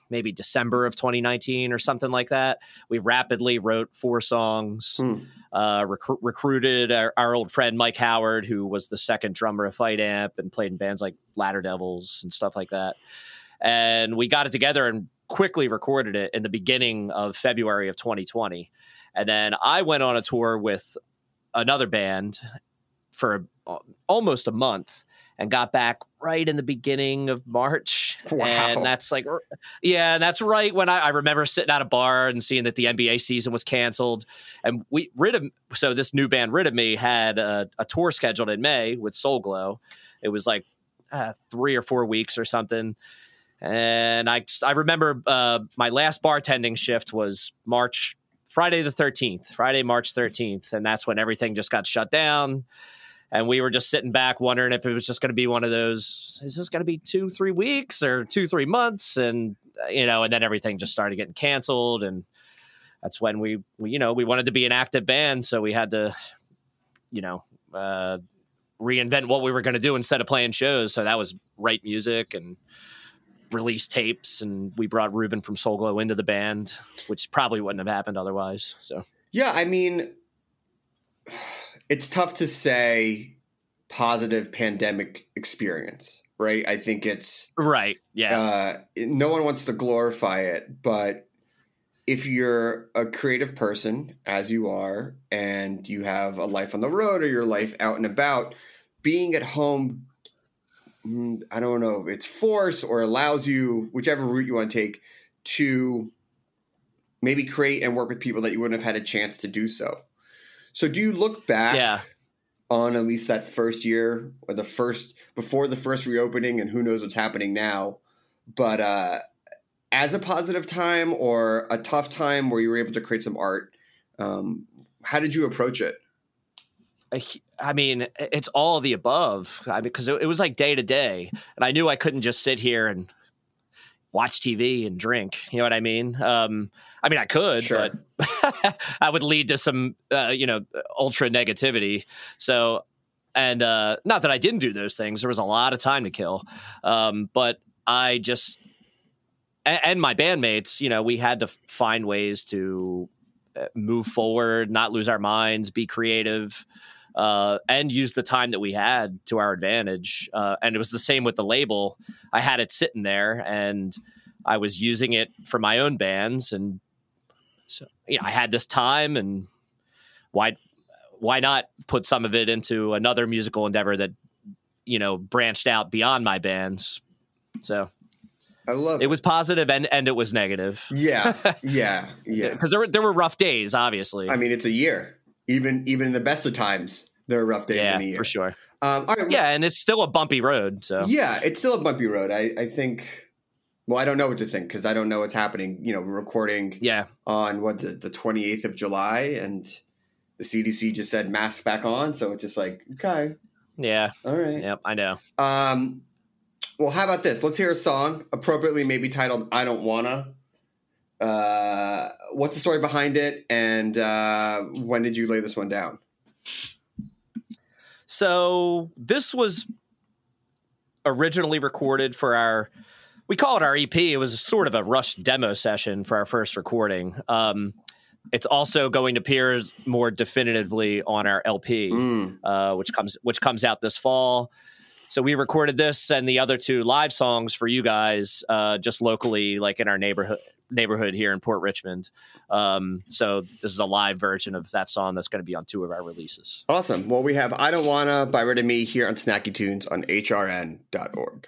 maybe December of 2019 or something like that. We rapidly wrote four songs, hmm. uh, rec- recruited our, our, old friend Mike Howard, who was the second drummer of Fight Amp and played in bands like Ladder Devils and stuff like that. And we got it together and quickly recorded it in the beginning of February of 2020. And then I went on a tour with another band for almost a month and got back right in the beginning of March. Wow. And that's like, yeah, and that's right when I, I, remember sitting at a bar and seeing that the NBA season was canceled. And we, Rid of, so this new band, Rid of Me, had a, a, tour scheduled in May with Soul Glo. It was like uh, three or four weeks or something. And I, I remember uh, my last bartending shift was March, Friday the 13th, Friday, March 13th. And that's when everything just got shut down. And we were just sitting back wondering if it was just going to be one of those is this going to be two three weeks or two three months? And you know and then everything just started getting canceled. And that's when we, we you know we wanted to be an active band. So we had to you know uh, reinvent what we were going to do instead of playing shows. So that was write music and release tapes and we brought Ruben from Soul Glo into the band which probably wouldn't have happened otherwise so yeah i mean it's tough to say positive pandemic experience, right? I think it's right. Yeah. Uh, no one wants to glorify it, but if you're a creative person, as you are, and you have a life on the road or your life out and about, being at home, I don't know, if it's force or allows you, whichever route you want to take, to maybe create and work with people that you wouldn't have had a chance to do so. So do you look back yeah. on at least that first year or the first before the first reopening and who knows what's happening now, but uh, as a positive time or a tough time where you were able to create some art? Um, how did you approach it? I mean, it's all the above. I mean, because it, it was like day to day, and I knew I couldn't just sit here and watch TV and drink. You know what I mean? Um, I mean, I could, sure. but I would lead to some, uh, you know, ultra negativity. So and uh, not that I didn't do those things. There was a lot of time to kill, um, but I just and, and my bandmates, you know, we had to find ways to uh, move forward, not lose our minds, be creative, uh, and use the time that we had to our advantage. Uh, and it was the same with the label. I had it sitting there, and I was using it for my own bands, and so yeah, I had this time, and why why not put some of it into another musical endeavor that you know branched out beyond my bands? So I love it was positive and and it was negative. Yeah, yeah, yeah. Because there were there were rough days, obviously. I mean, it's a year. Even even in the best of times, there are rough days yeah, in a year for sure. Um, all right, Yeah, and it's still a bumpy road. So yeah, it's still a bumpy road. I I think. Well, I don't know what to think because I don't know what's happening. You know, we're recording yeah, on what the the twenty eighth of July, and the CDC just said masks back on. So it's just like okay, yeah, all right. yep. I know. Um, well, how about this? Let's hear a song appropriately, maybe titled "I Don't Wanna." Uh, what's the story behind it, and uh, when did you lay this one down? So this was originally recorded for our we call it our EP. It was sort of a rushed demo session for our first recording. Um, it's also going to appear more definitively on our LP, Mm. uh, which comes which comes out this fall. So we recorded this and the other two live songs for you guys, uh, just locally, like in our neighborhood neighborhood here in Port Richmond. Um, so this is a live version of that song that's going to be on two of our releases. Awesome. Well, we have "I Don't Wanna" by Rid of Me here on Snacky Tunes on HRN.org.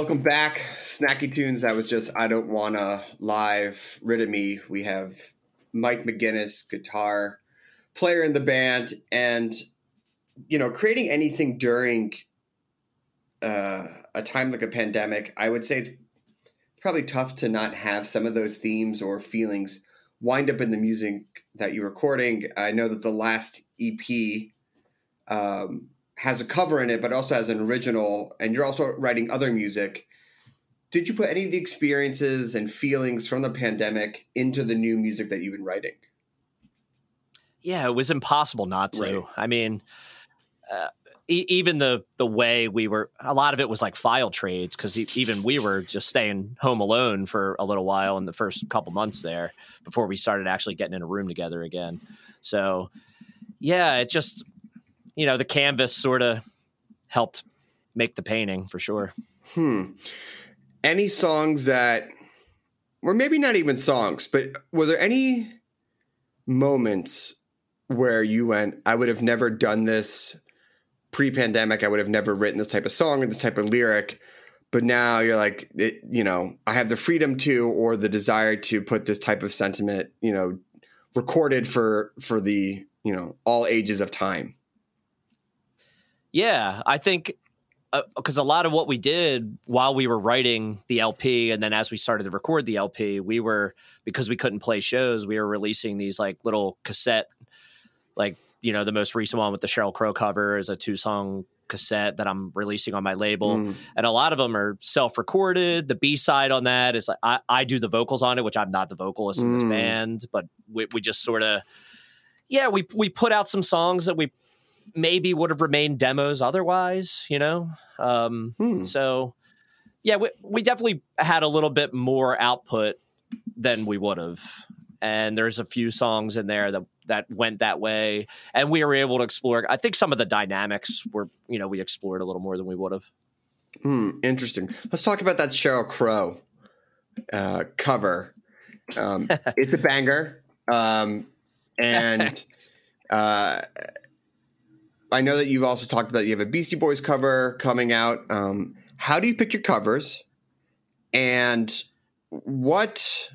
Welcome back, Snacky Tunes. That was just I Don't Wanna Live, Rid of Me. We have Mike McGuiness, guitar player in the band, and you know, creating anything during uh, a time like a pandemic, I would say probably tough to not have some of those themes or feelings wind up in the music that you're recording. I know that the last EP um, has a cover in it, but also has an original, and you're also writing other music. Did you put any of the experiences and feelings from the pandemic into the new music that you've been writing? Yeah, it was impossible not to. Right. I mean, uh, e- even the the way we were, a lot of it was like file trades because even we were just staying home alone for a little while in the first couple months there before we started actually getting in a room together again. So, yeah, it just you know the canvas sort of helped make the painting for sure. Hmm. Any songs that, or maybe not even songs, but were there any moments where you went, I would have never done this pre pandemic? I would have never written this type of song or this type of lyric. But now you're like, it, you know, I have the freedom to or the desire to put this type of sentiment, you know, recorded for for the you know all ages of time. Yeah, I think because a lot of what we did while we were writing the LP, and then as we started to record the LP, we were because we couldn't play shows, we were releasing these like little cassette, like you know the most recent one with the Sheryl Crow cover is a two song cassette that I'm releasing on my label, Mm. and a lot of them are self recorded. The B side on that is like I, I do the vocals on it, which I'm not the vocalist in this Mm. band, but we, we just sort of yeah we we put out some songs that we maybe would have remained demos otherwise, you know. Um, Hmm. so yeah, we we definitely had a little bit more output than we would have. And there's a few songs in there that that went that way, and we were able to explore. I think some of the dynamics were, you know, we explored a little more than we would have. Hmm, interesting. Let's talk about that Sheryl Crow uh, cover. Um, it's a banger, um, and uh, I know that you've also talked about you have a Beastie Boys cover coming out. Um, how do you pick your covers, and what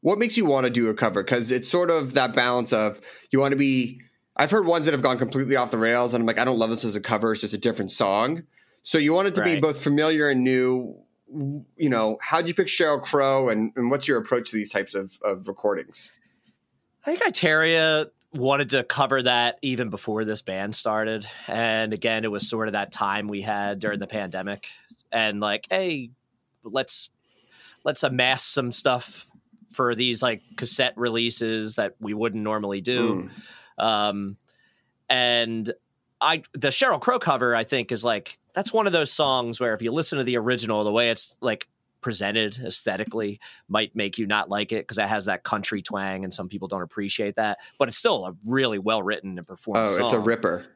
what makes you want to do a cover? Because it's sort of that balance of you want to be. I've heard ones that have gone completely off the rails, and I'm like, I don't love this as a cover. It's just a different song. So you want it to be both familiar and new. You know, how'd you pick Sheryl Crow, and, and what's your approach to these types of, of recordings? I think Itaria wanted to cover that even before this band started. And again, it was sort of that time we had during the pandemic. And like, hey, let's let's amass some stuff for these like cassette releases that we wouldn't normally do. Mm. Um, and I the Sheryl Crow cover, I think, is like that's one of those songs where if you listen to the original, the way it's like presented aesthetically might make you not like it because it has that country twang and some people don't appreciate that. But it's still a really well written and performed Oh, song. it's a ripper.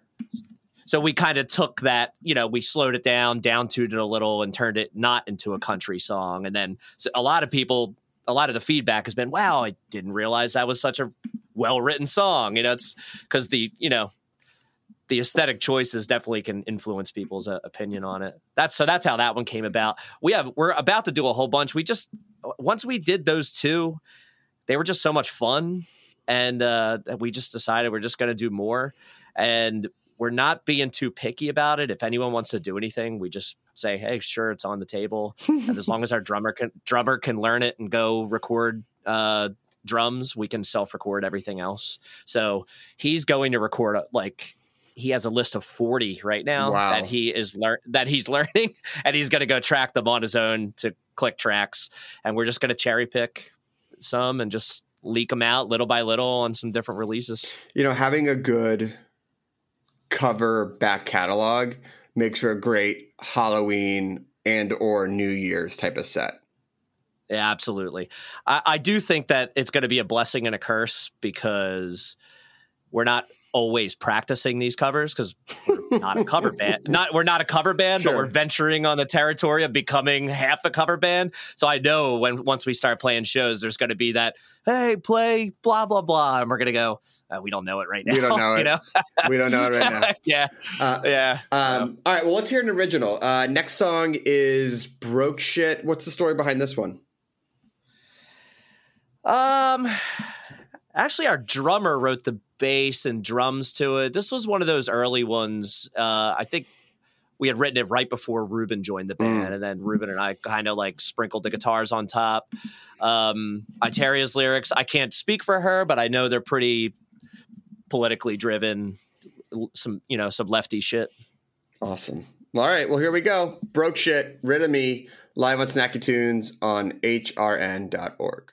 So we kind of took that, you know, we slowed it down, down tuned it a little, and turned it not into a country song. And then so a lot of people, a lot of the feedback has been, "Wow, I didn't realize that was such a well written song." You know, it's because the, you know, the aesthetic choices definitely can influence people's uh, opinion on it. That's so that's how that one came about. We have we're about to do a whole bunch. We just once we did those two, they were just so much fun, and uh, that we just decided we're just going to do more. And we're not being too picky about it. If anyone wants to do anything, we just say, "Hey, sure, it's on the table." and as long as our drummer can drummer can learn it and go record uh, drums, we can self record everything else. So he's going to record uh, like he has a list of 40 right now Wow. that he is lear- that he's learning and he's going to go track them on his own to click tracks and we're just going to cherry pick some and just leak them out little by little on some different releases You know, having a good cover back catalog makes for a great Halloween and or New Year's type of set. Yeah, absolutely. I, I do think that it's going to be a blessing and a curse because we're not always practicing these covers because we're not a cover band. Not we're not a cover band, Sure. but we're venturing on the territory of becoming half a cover band. So I know when once we start playing shows, there's going to be that hey, play blah blah blah, and we're going to go. Uh, we don't know it right now. We don't know you it. know? We don't know it right now. yeah, Uh, yeah. Um, all right, well, let's hear an original. Uh, next song is Broke Shit. What's the story behind this one? Um, actually, our drummer wrote the bass and drums to it. This was one of those early ones. Uh, I think we had written it right before Ruben joined the band, and then Ruben and I kind of like sprinkled the guitars on top. Um, Itaria's lyrics, I can't speak for her, but I know they're pretty politically driven. Some, you know, some lefty shit. Awesome. All right, well, here we go. Broke Shit, Rid of Me, live on Snacky Tunes on hrn.org.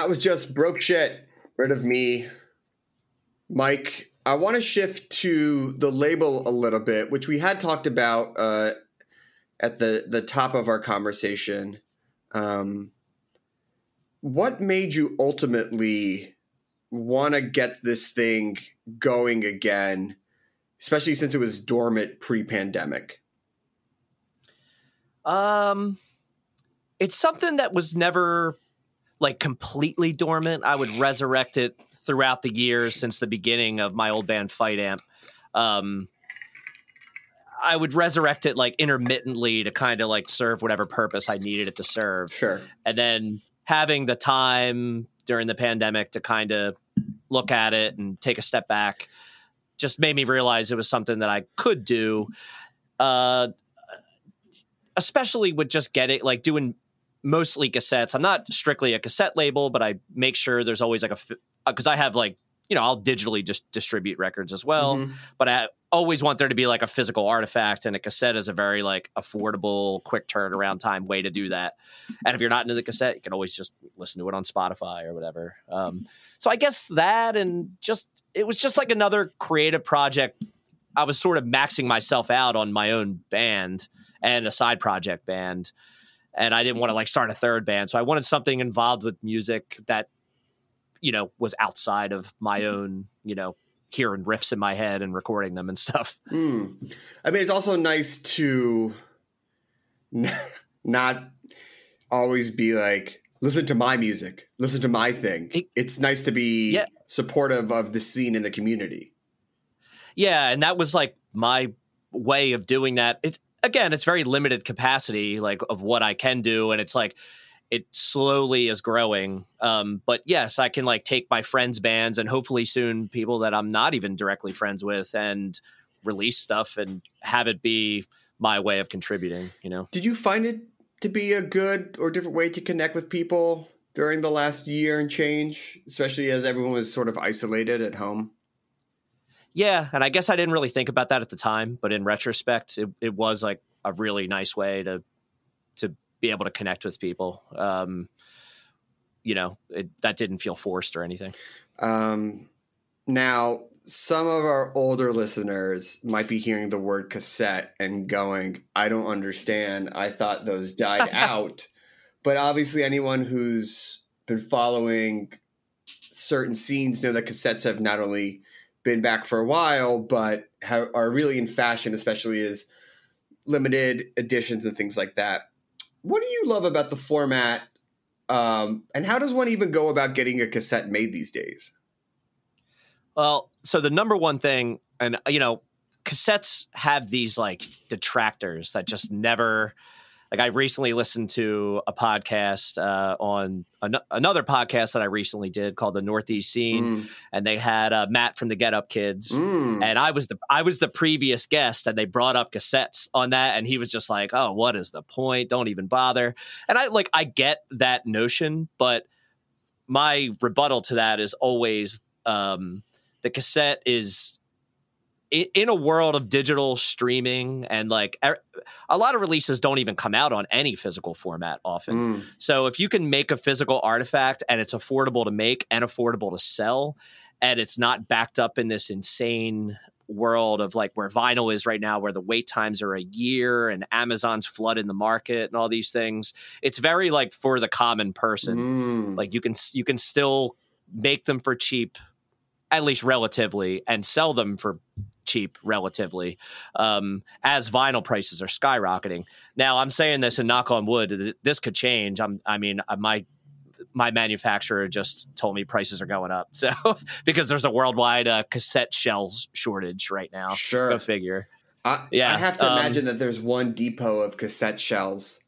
That was just broke shit. Rid of me. Mike, I want to shift to the label a little bit, which we had talked about uh, at the, the top of our conversation. Um, what made you ultimately want to get this thing going again, especially since it was dormant pre pandemic? Um, it's something that was never like completely dormant. I would resurrect it throughout the years since the beginning of my old band Fight Amp. Um, I would resurrect it like intermittently to kind of like serve whatever purpose I needed it to serve. Sure. And then having the time during the pandemic to kind of look at it and take a step back just made me realize it was something that I could do. Uh, especially with just getting like doing mostly cassettes. I'm not strictly a cassette label, but I make sure there's always like a because I have like you know I'll digitally just distribute records as well. Mhm. But I always want there to be like a physical artifact and a cassette is a very like affordable quick turnaround time way to do that and if you're not into the cassette you can always just listen to it on spotify or whatever um, so i guess that and just it was just like another creative project i was sort of maxing myself out on my own band and a side project band and i didn't want to like start a third band so i wanted something involved with music that you know was outside of my own you know hearing riffs in my head and recording them and stuff. Mm. I mean, it's also nice to not always be like, listen to my music, listen to my thing. It's nice to be Yeah. supportive of the scene in the community. Yeah, and that was like my way of doing that. It's again, it's very limited capacity, like of what I can do, and it's like it slowly is growing. Um, but yes, I can like take my friends' bands and hopefully soon people that I'm not even directly friends with and release stuff and have it be my way of contributing. You know. Did you find it to be a good or different way to connect with people during the last year and change, especially as everyone was sort of isolated at home? Yeah, and I guess I didn't really think about that at the time, but in retrospect, it, it was like a really nice way to to be able to connect with people. Um, you know, it, that didn't feel forced or anything. Um, now, some of our older listeners might be hearing the word cassette and going, I don't understand. I thought those died out. But obviously, anyone who's been following certain scenes know that cassettes have not only been back for a while, but have, are really in fashion, especially as limited editions and things like that. What do you love about the format? Um, and how does one even go about getting a cassette made these days? Well, so the number one thing, and you know, cassettes have these like detractors that just never. Like I recently listened to a podcast uh, on an- another podcast that I recently did called the Northeast Scene, Mm, and they had uh, Matt from the Get Up Kids, mm. and I was the I was the previous guest, and they brought up cassettes on that, and he was just like, "Oh, what is the point? Don't even bother." And I like I get that notion, but my rebuttal to that is always um, the cassette is in a world of digital streaming and like er- a lot of releases don't even come out on any physical format often. Mm. So if you can make a physical artifact and it's affordable to make and affordable to sell, and it's not backed up in this insane world of like where vinyl is right now, where the wait times are a year and Amazon's flooding the market and all these things, it's very like for the common person. Mm. Like you can you can still make them for cheap, at least relatively, and sell them for cheap relatively um, as vinyl prices are skyrocketing. Now, I'm saying this and knock on wood, this could change. I'm, I mean, uh, my my manufacturer just told me prices are going up, so because there's a worldwide uh, cassette shells shortage right now. Sure. Go figure. I, Yeah, I have to um, imagine that there's one depot of cassette shells,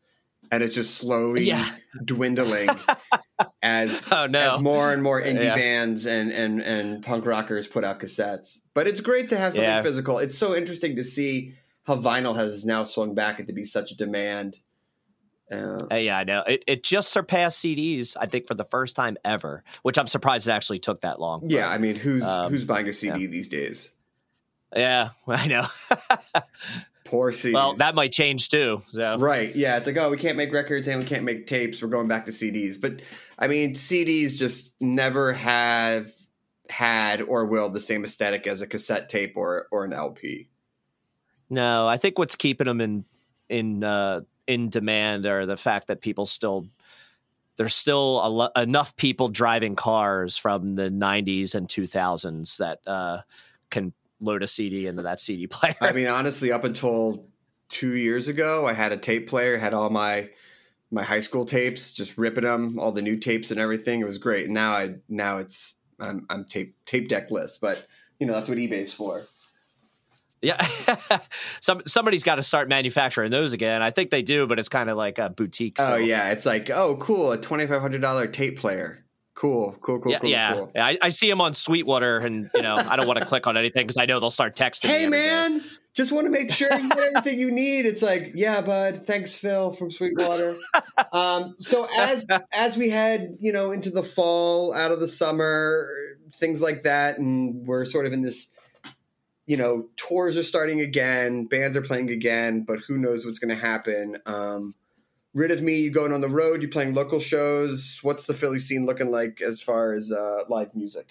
and it's just slowly Yeah. dwindling as Oh no. as more and more indie Yeah. bands and and and punk rockers put out cassettes. But it's great to have something Yeah. physical. It's so interesting to see how vinyl has now swung back into be such a demand. Uh, Uh, yeah, I know. It, it just surpassed CDs, I think, for the first time ever, which I'm surprised it actually took that long. yeah, I mean, who's um, who's buying a CD these days? Yeah, I know. Well, that might change too. So. Right. Yeah. It's like, oh, we can't make records and we can't make tapes. We're going back to CDs. But I mean, CDs just never have had or will the same aesthetic as a cassette tape or or an LP. No, I think what's keeping them in in uh, in demand are the fact that people still there's still a lo- enough people driving cars from the 90s and 2000s that uh, can load a CD into that CD player. I mean, honestly, up until two years ago, I had a tape player, had all my my high school tapes, just ripping them, all the new tapes and everything. It was great. And Now I now it's I'm I'm tape tape deckless, but you know that's what eBay's for. yeah, some somebody's got to start manufacturing those again. I think they do, but it's kind of like a boutique. Oh yeah, it's like oh cool, a twenty five hundred dollar tape player. Cool, cool, cool, yeah, cool, yeah. cool. I, I see them on Sweetwater, and you know, I don't want to click on anything because I know they'll start texting. Hey every day. man, just want to make sure you get everything you need. It's like, yeah, bud. Thanks, Phil from Sweetwater. um, so as as we head, you know, into the fall, out of the summer, things like that, and we're sort of in this, you know, tours are starting again, bands are playing again, but who knows what's going to happen. Um, Rid of Me, you going on the road, you playing local shows. What's the Philly scene looking like as far as uh, live music?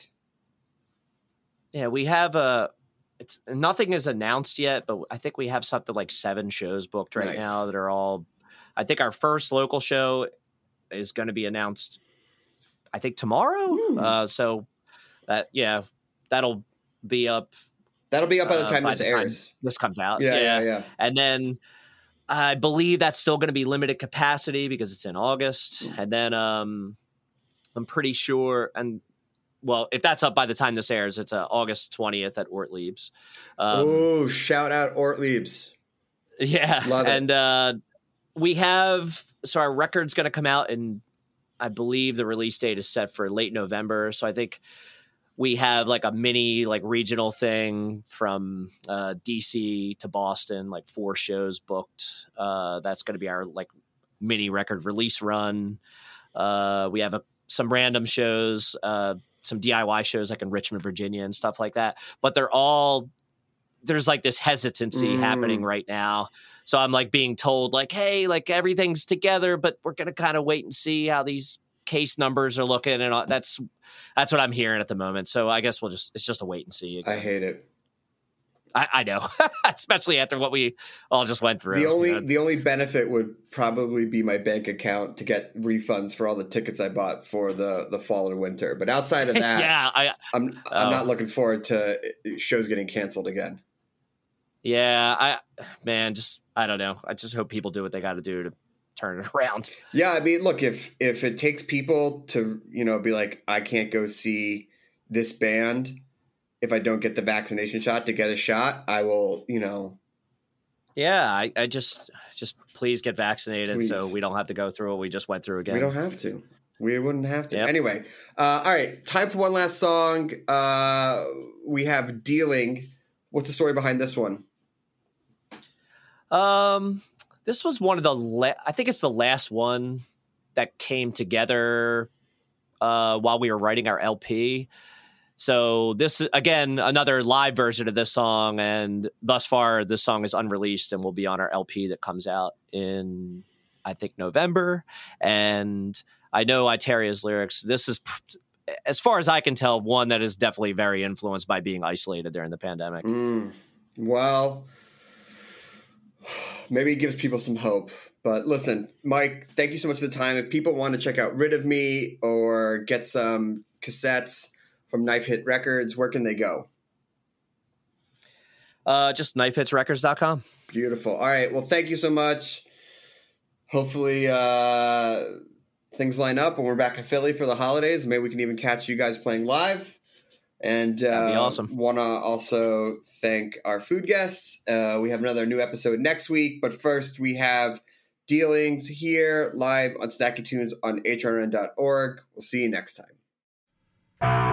Yeah, we have a. It's nothing is announced yet, but I think we have something like seven shows booked right Nice. now that are all. I think our first local show is going to be announced. I think tomorrow. Hmm. Uh, so that yeah, that'll be up. That'll be up by the uh, time by this the time airs. This comes out. Yeah, yeah, yeah. And then I believe that's still going to be limited capacity because it's in August. And then um, I'm pretty sure, and well, if that's up by the time this airs, it's uh, August 20th at Ortlieb's. Um, oh, shout out Ortlieb's. yeah. Love it. and uh, we have, so our record's going to come out and I believe the release date is set for late November. So I think we have like a mini like regional thing from uh, DC to Boston, like four shows booked. Uh, that's going to be our like mini record release run. Uh, we have a, some random shows, uh, some DIY shows like in Richmond, Virginia, and stuff like that. But they're all there's like this hesitancy Mm. happening right now. So I'm like being told like, hey, like everything's together, but we're gonna kind of wait and see how these case numbers are looking, and all, that's that's what I'm hearing at the moment. So I guess we'll just it's just a wait and see. I hate it. I, I know, especially after what we all just went through. The only you know? the only benefit would probably be my bank account to get refunds for all the tickets I bought for the the fall and winter. But outside of that, yeah, I I'm I'm Oh. not looking forward to uh, shows getting canceled again. yeah, I man, just I don't know. I just hope people do what they got to do to turn it around. Yeah, I mean, look if if it takes people to you know be like, I can't go see this band if I don't get the vaccination shot to get a shot, I will. You know, Yeah, I, I just just please get vaccinated so we don't have to go through what we just went through again. we don't have to. We wouldn't have to. Yep. Anyway, uh, all right. Time for one last song. Uh, we have "Dealing." What's the story behind this one? Um, this was one of the la- I think it's the last one that came together uh, while we were writing our LP. So this again another live version of this song, and thus far this song is unreleased and will be on our LP that comes out in I think November. And I know Itaria's lyrics. This is, as far as I can tell, one that is definitely very influenced by being isolated during the pandemic. Mm, well, maybe it gives people some hope. But listen, Mike, thank you so much for the time. If people want to check out Rid of Me or get some cassettes from Knife Hits Records, where can they go? Uh, just knifehitsrecords.com. Beautiful. All right. Well, thank you so much. Hopefully, uh, things line up when we're back in Philly for the holidays. Maybe we can even catch you guys playing live. And uh, awesome. Want to also thank our food guests. Uh, we have another new episode next week, but first we have dealings here live on Snacky Tunes on hrn.org. We'll see you next time.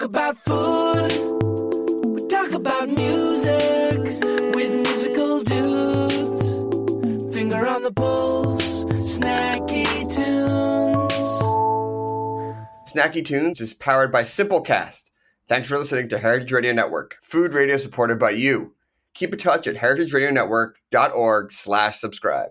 Talk about food. We talk about music with musical dudes. Finger on the pulse, snacky tunes. Snacky Tunes is powered by Simplecast. Thanks for listening to Heritage Radio Network, food radio supported by you. Keep in touch at heritageradionetwork.org slash subscribe.